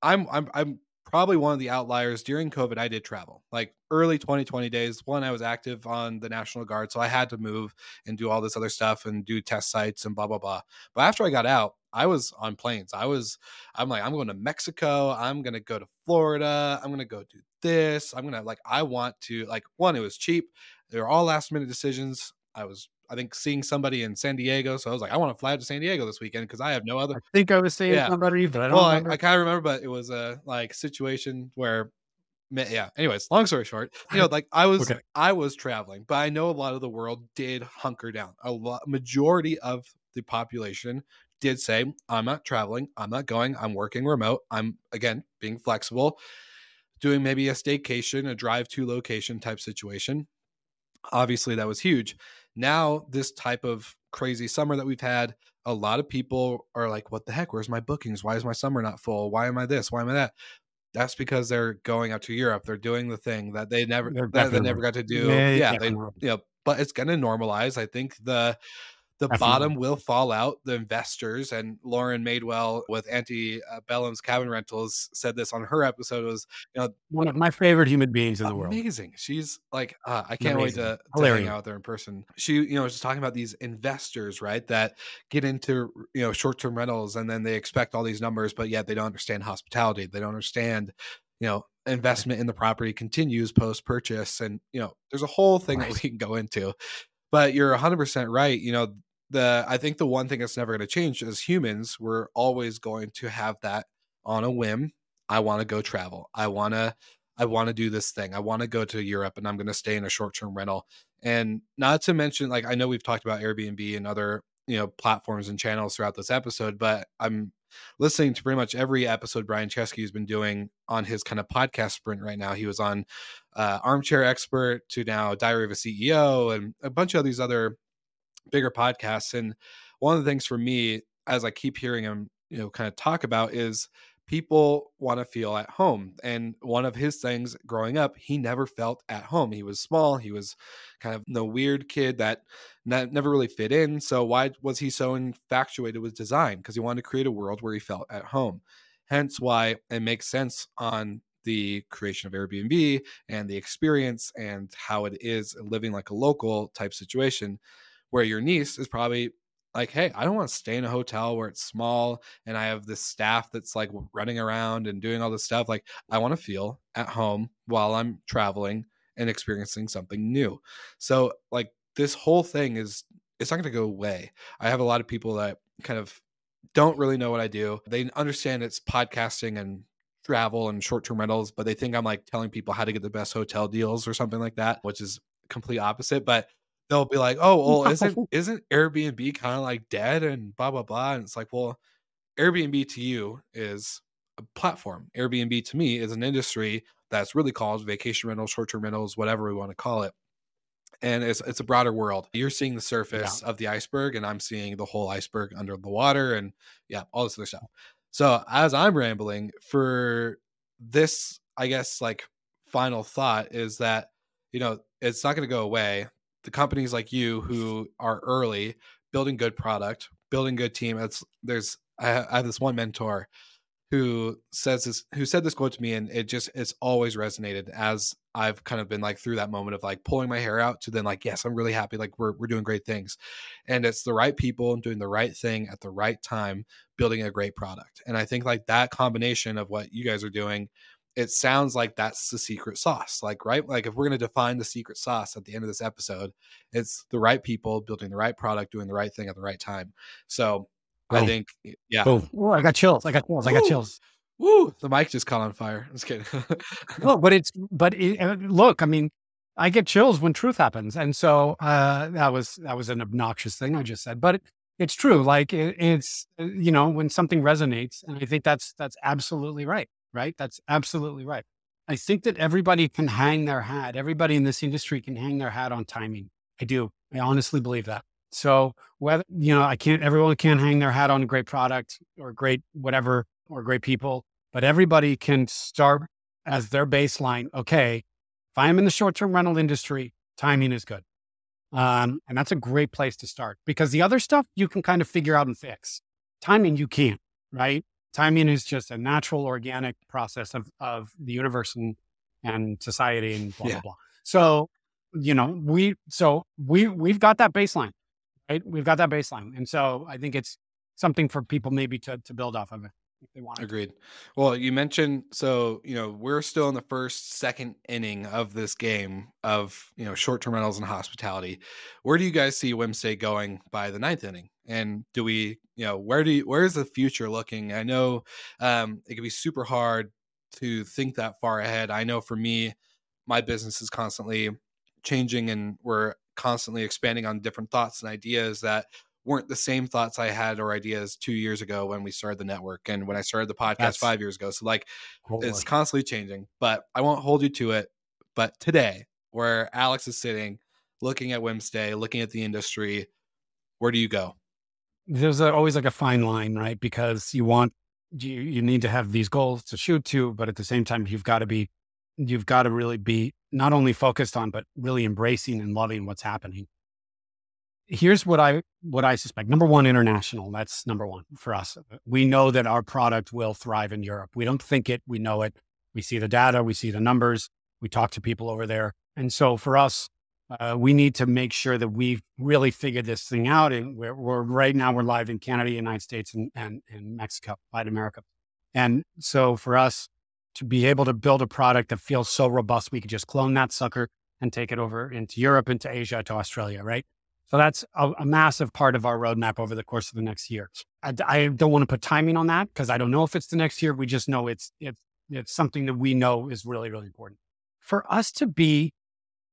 I'm I'm I'm probably one of the outliers during COVID. I did travel like early 2020 days. One, I was active on the National Guard, so I had to move and do all this other stuff and do test sites and blah blah blah. But after I got out, I was on planes. I was, I'm like, I'm going to Mexico. I'm going to go to Florida. I'm going to go do this. I'm going to like, I want to like one. It was cheap. They were all last minute decisions. I was I think seeing somebody in San Diego. So I was like, I want to fly out to San Diego this weekend because I have no other. I think I was saying yeah. somebody, but I don't. Well, remember. I, I kind of remember, but it was a like situation where, yeah. Anyways, long story short, you know, like I was, okay. I was traveling, but I know a lot of the world did hunker down. A lot, majority of the population did say, I'm not traveling, I'm not going, I'm working remote. I'm again being flexible, doing maybe a staycation, a drive to location type situation. Obviously, that was huge now this type of crazy summer that we've had a lot of people are like what the heck? Where's my bookings? Why is my summer not full? Why am i this? Why am i that? That's because they're going out to europe. They're doing the thing that they never that they never got to do. Yeah, yeah they you know but it's going to normalize. I think the the Definitely. bottom will fall out. The investors and Lauren Madewell with Anti Bellum's Cabin Rentals said this on her episode. Was you know one of my favorite human beings in the world. Amazing. She's like uh, I can't Amazing. wait to, to hang out there in person. She you know was just talking about these investors right that get into you know short term rentals and then they expect all these numbers, but yet they don't understand hospitality. They don't understand you know investment in the property continues post purchase and you know there's a whole thing right. that we can go into but you're 100% right you know the I think the one thing that's never going to change is humans, we're always going to have that on a whim. I want to go travel. I want to I want to do this thing. I want to go to Europe and I'm going to stay in a short-term rental. And not to mention like I know we've talked about Airbnb and other, you know, platforms and channels throughout this episode, but I'm listening to pretty much every episode Brian Chesky has been doing on his kind of podcast sprint right now. He was on uh, Armchair Expert to now Diary of a CEO and a bunch of these other bigger podcasts. And one of the things for me, as I keep hearing him, you know, kind of talk about is people want to feel at home. And one of his things growing up, he never felt at home. He was small. He was kind of the weird kid that ne- never really fit in. So why was he so infatuated with design? Because he wanted to create a world where he felt at home. Hence why it makes sense on the creation of Airbnb and the experience and how it is living like a local type situation where your niece is probably like, hey, I don't want to stay in a hotel where it's small and I have this staff that's like running around and doing all this stuff. Like, I want to feel at home while I'm traveling and experiencing something new. So, like, this whole thing is it's not going to go away. I have a lot of people that kind of don't really know what I do. They understand it's podcasting and travel and short-term rentals, but they think I'm like telling people how to get the best hotel deals or something like that, which is complete opposite. But they'll be like, "Oh, well, isn't isn't Airbnb kind of like dead and blah blah blah?" And it's like, well, Airbnb to you is a platform. Airbnb to me is an industry that's really called vacation rentals, short term rentals, whatever we want to call it. And it's it's a broader world. You're seeing the surface yeah. of the iceberg, and I'm seeing the whole iceberg under the water, and yeah, all this other stuff. So as I'm rambling for this, I guess like final thought is that you know it's not going to go away. The companies like you who are early, building good product, building good team. It's there's I, I have this one mentor who says this who said this quote to me and it just it's always resonated as I've kind of been like through that moment of like pulling my hair out to then like yes I'm really happy like we're we're doing great things and it's the right people doing the right thing at the right time building a great product and I think like that combination of what you guys are doing it sounds like that's the secret sauce like right like if we're going to define the secret sauce at the end of this episode it's the right people building the right product doing the right thing at the right time so I oh. think, yeah. Oh, I got chills. I got chills. I got chills. Woo! The mic just caught on fire. I'm just kidding. no, but it's but it, uh, look, I mean, I get chills when truth happens, and so uh, that was that was an obnoxious thing I just said, but it, it's true. Like it, it's uh, you know when something resonates, and I think that's that's absolutely right. Right? That's absolutely right. I think that everybody can hang their hat. Everybody in this industry can hang their hat on timing. I do. I honestly believe that. So whether you know, I can't everyone can't hang their hat on a great product or great whatever or great people, but everybody can start as their baseline. Okay, if I'm in the short-term rental industry, timing is good. Um, and that's a great place to start because the other stuff you can kind of figure out and fix. Timing you can't, right? Timing is just a natural, organic process of of the universe and and society and blah yeah. blah blah. So, you know, we so we we've got that baseline right? We've got that baseline. And so I think it's something for people maybe to, to build off of it if they want. Agreed. Well, you mentioned, so, you know, we're still in the first, second inning of this game of, you know, short term rentals and hospitality. Where do you guys see Whimstay going by the ninth inning? And do we, you know, where do you, where is the future looking? I know um, it can be super hard to think that far ahead. I know for me, my business is constantly changing and we're constantly expanding on different thoughts and ideas that weren't the same thoughts I had or ideas two years ago when we started the network and when I started the podcast That's, five years ago. So like it's constantly changing, but I won't hold you to it. But today, where Alex is sitting, looking at Whimstay, looking at the industry, where do you go? There's a, always like a fine line, right? Because you want you you need to have these goals to shoot to, but at the same time, you've got to be you've got to really be not only focused on, but really embracing and loving what's happening. Here's what I what I suspect. Number one, international. That's number one for us. We know that our product will thrive in Europe. We don't think it, we know it. We see the data, we see the numbers, we talk to people over there. And so for us, uh, we need to make sure that we've really figured this thing out. And we're, we're right now we're live in Canada, United States, and, and, and Mexico, Latin America. And so for us, to be able to build a product that feels so robust, we could just clone that sucker and take it over into Europe, into Asia, to Australia, right? So that's a, a massive part of our roadmap over the course of the next year. I, I don't want to put timing on that because I don't know if it's the next year. We just know it's it's it's something that we know is really really important for us to be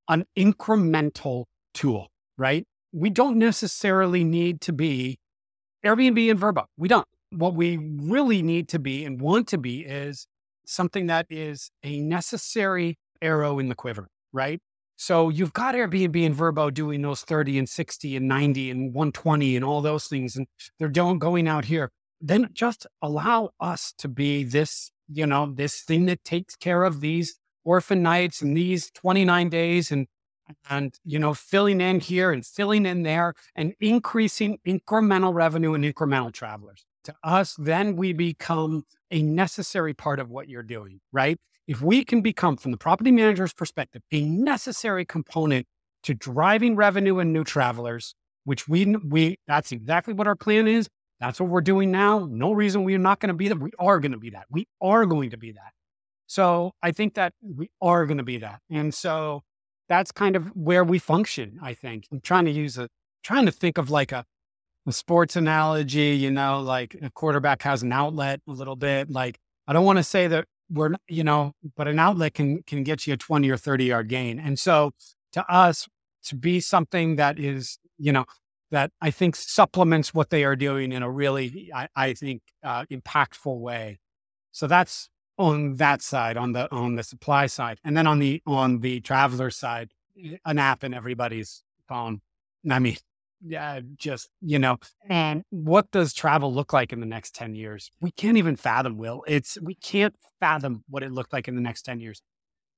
an incremental tool, right? We don't necessarily need to be Airbnb and Vrbo. We don't. What we really need to be and want to be is something that is a necessary arrow in the quiver, right? So you've got Airbnb and Vrbo doing those 30 and 60 and 90 and 120 and all those things, and they're doing going out here. Then just allow us to be this, you know, this thing that takes care of these orphan nights and these 29 days and and you know filling in here and filling in there and increasing incremental revenue and incremental travelers to us, then we become a necessary part of what you're doing, right? If we can become, from the property manager's perspective, a necessary component to driving revenue and new travelers, which we, we, that's exactly what our plan is. That's what we're doing now. No reason we're not going to be that. We are going to be that. We are going to be that. So I think that we are going to be that. And so that's kind of where we function, I think. I'm trying to use a, trying to think of like a, the sports analogy, you know, like a quarterback has an outlet a little bit. Like I don't want to say that we're, you know, but an outlet can can get you a 20 or 30 yard gain. And so to us, to be something that is, you know, that I think supplements what they are doing in a really, I, I think, uh, impactful way. So that's on that side, on the on the supply side, and then on the on the traveler side, an app in everybody's phone. I mean, yeah, just you know. And what does travel look like in the next ten years? We can't even fathom. Will it's we can't fathom what it looked like in the next ten years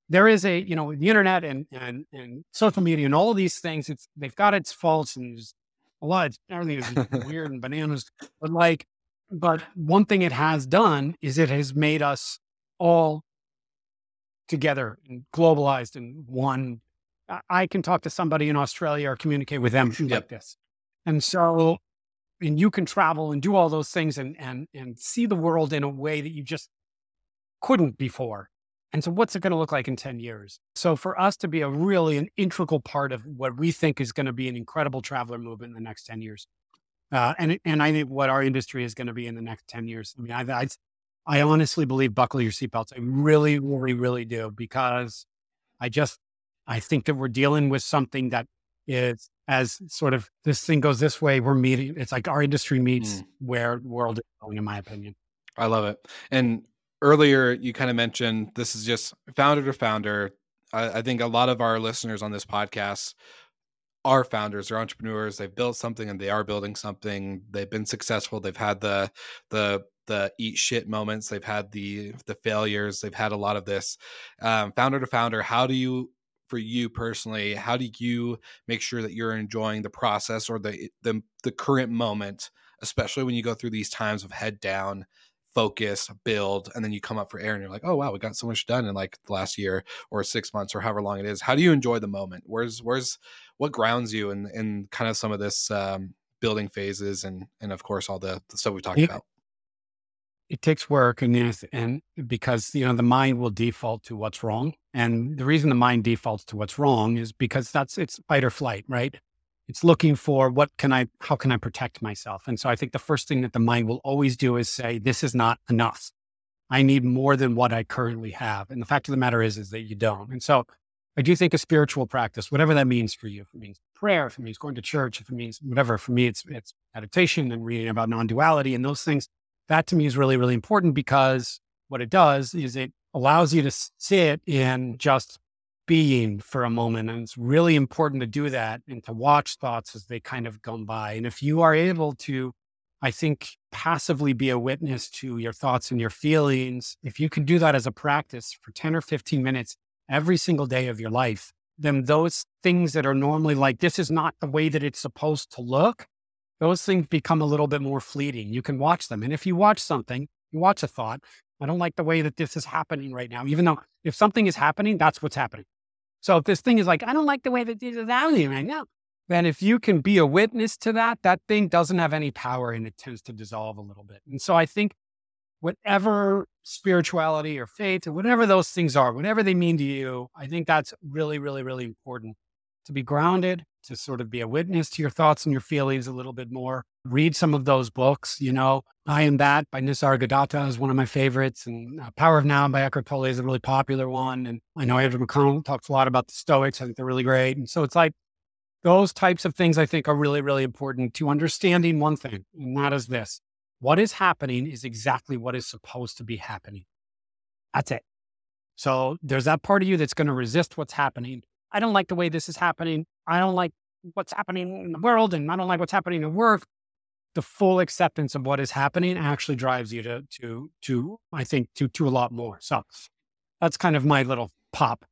there is a you know the internet and and and social media and all these things it's they've got its faults and there's a lot of everything is weird and bananas but like but one thing it has done is it has made us all together and globalized in one i can talk to somebody in australia or communicate with them yep. like this and so and you can travel and do all those things and and and see the world in a way that you just couldn't before and so, what's it going to look like in 10 years? So, for us to be a really an integral part of what we think is going to be an incredible traveler movement in the next 10 years, uh, and and I think what our industry is going to be in the next 10 years. I mean, I, I, I honestly believe buckle your seatbelts. I really, really, really do because I just I think that we're dealing with something that is as sort of this thing goes this way, we're meeting. It's like our industry meets mm. where the world is going, in my opinion. I love it. And earlier you kind of mentioned this is just founder to founder. I, I, think a lot of our listeners on this podcast are founders, they're entrepreneurs. They've built something and they are building something. They've been successful. They've had the the the eat shit moments. They've had the the failures. They've had a lot of this. Um, founder to founder, how do you for you personally how do you make sure that you're enjoying the process or the the, the current moment especially when you go through these times of head down focus, build, and then you come up for air and you're like, oh wow, we got so much done in like the last year or six months or however long it is. How do you enjoy the moment? Where's where's what grounds you in in kind of some of this um, building phases and and of course all the, the stuff we talked about. It takes work and yes, and because you know the mind will default to what's wrong, and the reason the mind defaults to what's wrong is because that's it's fight or flight, right? it's looking for what can I, how can I protect myself? And so I think the first thing that the mind will always do is say, this is not enough. I need more than what I currently have. And the fact of the matter is, is that you don't. And so I do think a spiritual practice, whatever that means for you, if it means prayer, if it means going to church, if it means whatever, for me, it's, it's meditation and reading about non-duality and those things. That to me is really, really important because what it does is it allows you to sit in just being for a moment. And it's really important to do that and to watch thoughts as they kind of come by. And if you are able to, I think, passively be a witness to your thoughts and your feelings, if you can do that as a practice for 10 or 15 minutes every single day of your life, then those things that are normally like, this is not the way that it's supposed to look, those things become a little bit more fleeting. You can watch them. And if you watch something, you watch a thought, I don't like the way that this is happening right now, even though if something is happening, that's what's happening. So if this thing is like, I don't like the way that this is happening right now, then if you can be a witness to that, that thing doesn't have any power and it tends to dissolve a little bit. And so I think whatever spirituality or faith or whatever those things are, whatever they mean to you, I think that's really, really, really important to be grounded, to sort of be a witness to your thoughts and your feelings a little bit more. Read some of those books, you know. I Am That by Nisargadatta is one of my favorites, and uh, Power of Now by Eckhart Tolle is a really popular one. And I know Andrew McConnell talks a lot about the Stoics. I think they're really great. And so it's like those types of things I think are really, really important to understanding one thing, and that is this what is happening is exactly what is supposed to be happening. That's it. So there's that part of you that's going to resist what's happening I don't like the way this is happening. I don't like what's happening in the world and I don't like what's happening in work. The full acceptance of what is happening actually drives you to to to I think to to a lot more. So that's kind of my little pop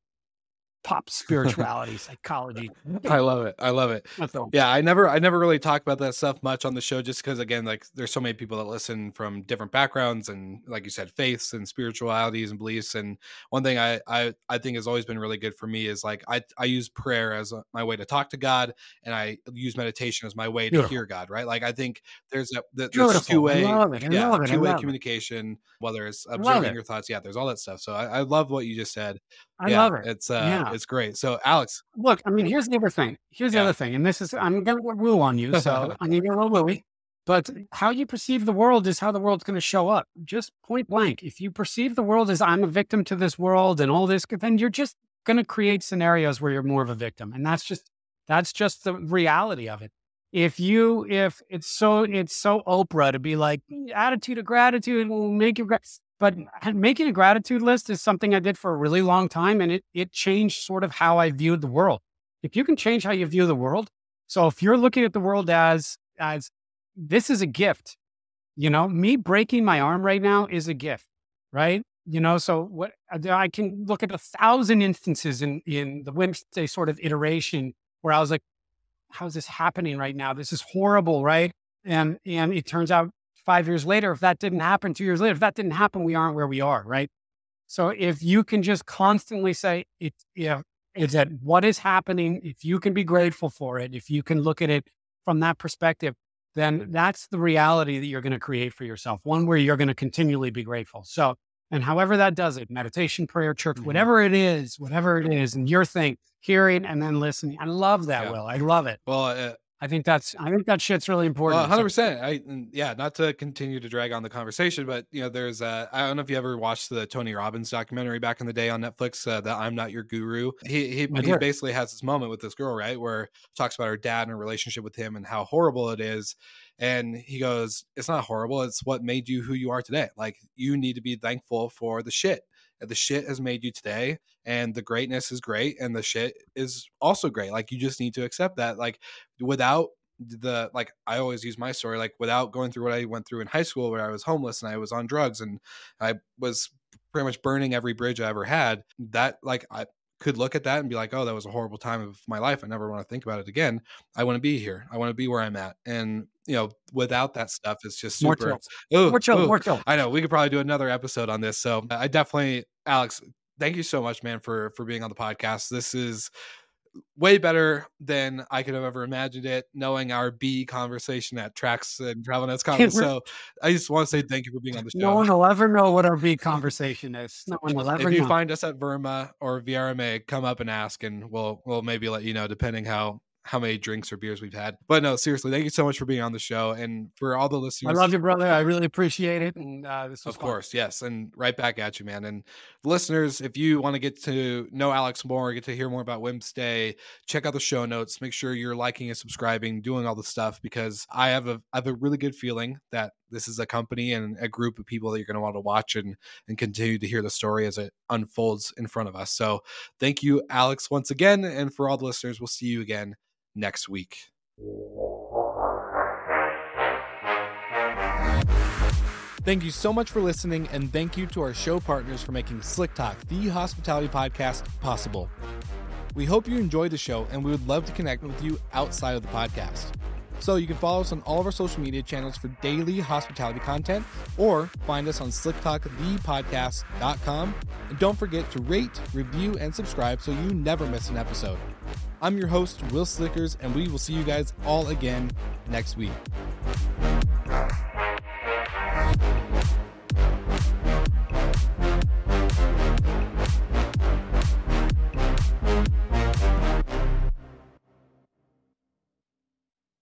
pop spirituality, psychology. I love it. I love it. Yeah, I never I never really talk about that stuff much on the show just because again, like there's so many people that listen from different backgrounds and like you said, faiths and spiritualities and beliefs. And one thing I I, I think has always been really good for me is like I, I use prayer as a, my way to talk to God and I use meditation as my way to hear God, right? Like I think there's a the, there's two way yeah, two way communication, whether it's observing your thoughts. Yeah, there's all that stuff. So I, I love what you just said. I yeah, love it. It's uh, yeah. It's great. So, Alex, look, I mean, here's the other thing. Here's the yeah. other thing, and this is I'm gonna woo on you, so I'm get a little wooey. But how you perceive the world is how the world's going to show up. Just point blank. If you perceive the world as I'm a victim to this world and all this, then you're just going to create scenarios where you're more of a victim, and that's just That's just the reality of it. If you, if it's so, it's so Oprah to be like attitude of gratitude, will make your, but making a gratitude list is something I did for a really long time, and it it changed sort of how I viewed the world. If you can change how you view the world, so if you're looking at the world as as this is a gift, you know, me breaking my arm right now is a gift, right? You know, so what uh, I can look at a thousand instances in in the Whimstay sort of iteration where I was like, how is this happening right now? This is horrible, right? And and it turns out five years later, if that didn't happen, two years later, if that didn't happen, we aren't where we are, right? So if you can just constantly say it, yeah, is that what is happening? If you can be grateful for it, if you can look at it from that perspective, then that's the reality that you're going to create for yourself. One where you're going to continually be grateful. So, and however that does it, meditation, prayer, church, mm-hmm. whatever it is, whatever it is, and your thing, hearing and then listening. I love that, yeah. Will. I love it. Well, uh, I think that's I think that shit's really important. hundred percent. I yeah, not to continue to drag on the conversation, but you know, there's uh, I don't know if you ever watched the Tony Robbins documentary back in the day on Netflix, uh, that I'm not your guru. He he, he basically has this moment with this girl, right, where talks about her dad and her relationship with him and how horrible it is. And he goes, It's not horrible, it's what made you who you are today. Like you need to be thankful for the shit the shit has made you today and the greatness is great and the shit is also great like you just need to accept that like without the like I always use my story like without going through what I went through in high school where I was homeless and I was on drugs and I was pretty much burning every bridge I ever had that like I could look at that and be like oh that was a horrible time of my life. I never want to think about it again. I want to be here. I want to be where I'm at. And you know without that stuff it's just super more chill, more chill, more chill. I know we could probably do another episode on this so I definitely Alex thank you so much man for for being on the podcast. This is way better than I could have ever imagined it, knowing our B conversation at Tracks and Travel Nets Conference. So I just want to say thank you for being on the show. No one will ever know what our B conversation is. No one will ever If you know. find us at Verma or VRMA, come up and ask, and we'll we'll maybe let you know, depending how how many drinks or beers we've had. But no, seriously, thank you so much for being on the show and for all the listeners. I love you, brother. I really appreciate it. And uh, this was of fun. course, yes, and right back at you, man. And listeners, if you want to get to know Alex more, get to hear more about Whimstay, check out the show notes. Make sure you're liking and subscribing, doing all the stuff because I have a I have a really good feeling that this is a company and a group of people that you're going to want to watch and and continue to hear the story as it unfolds in front of us. So, thank you, Alex, once again, and for all the listeners, we'll see you again next week. Thank you so much for listening, and thank you to our show partners for making Slick Talk, the hospitality podcast, possible. We hope you enjoyed the show, and we would love to connect with you outside of the podcast. So you can follow us on all of our social media channels for daily hospitality content, or find us on slicktalkthepodcast.com. And don't forget to rate, review, and subscribe so you never miss an episode. I'm your host, Will Slickers, and we will see you guys all again next week.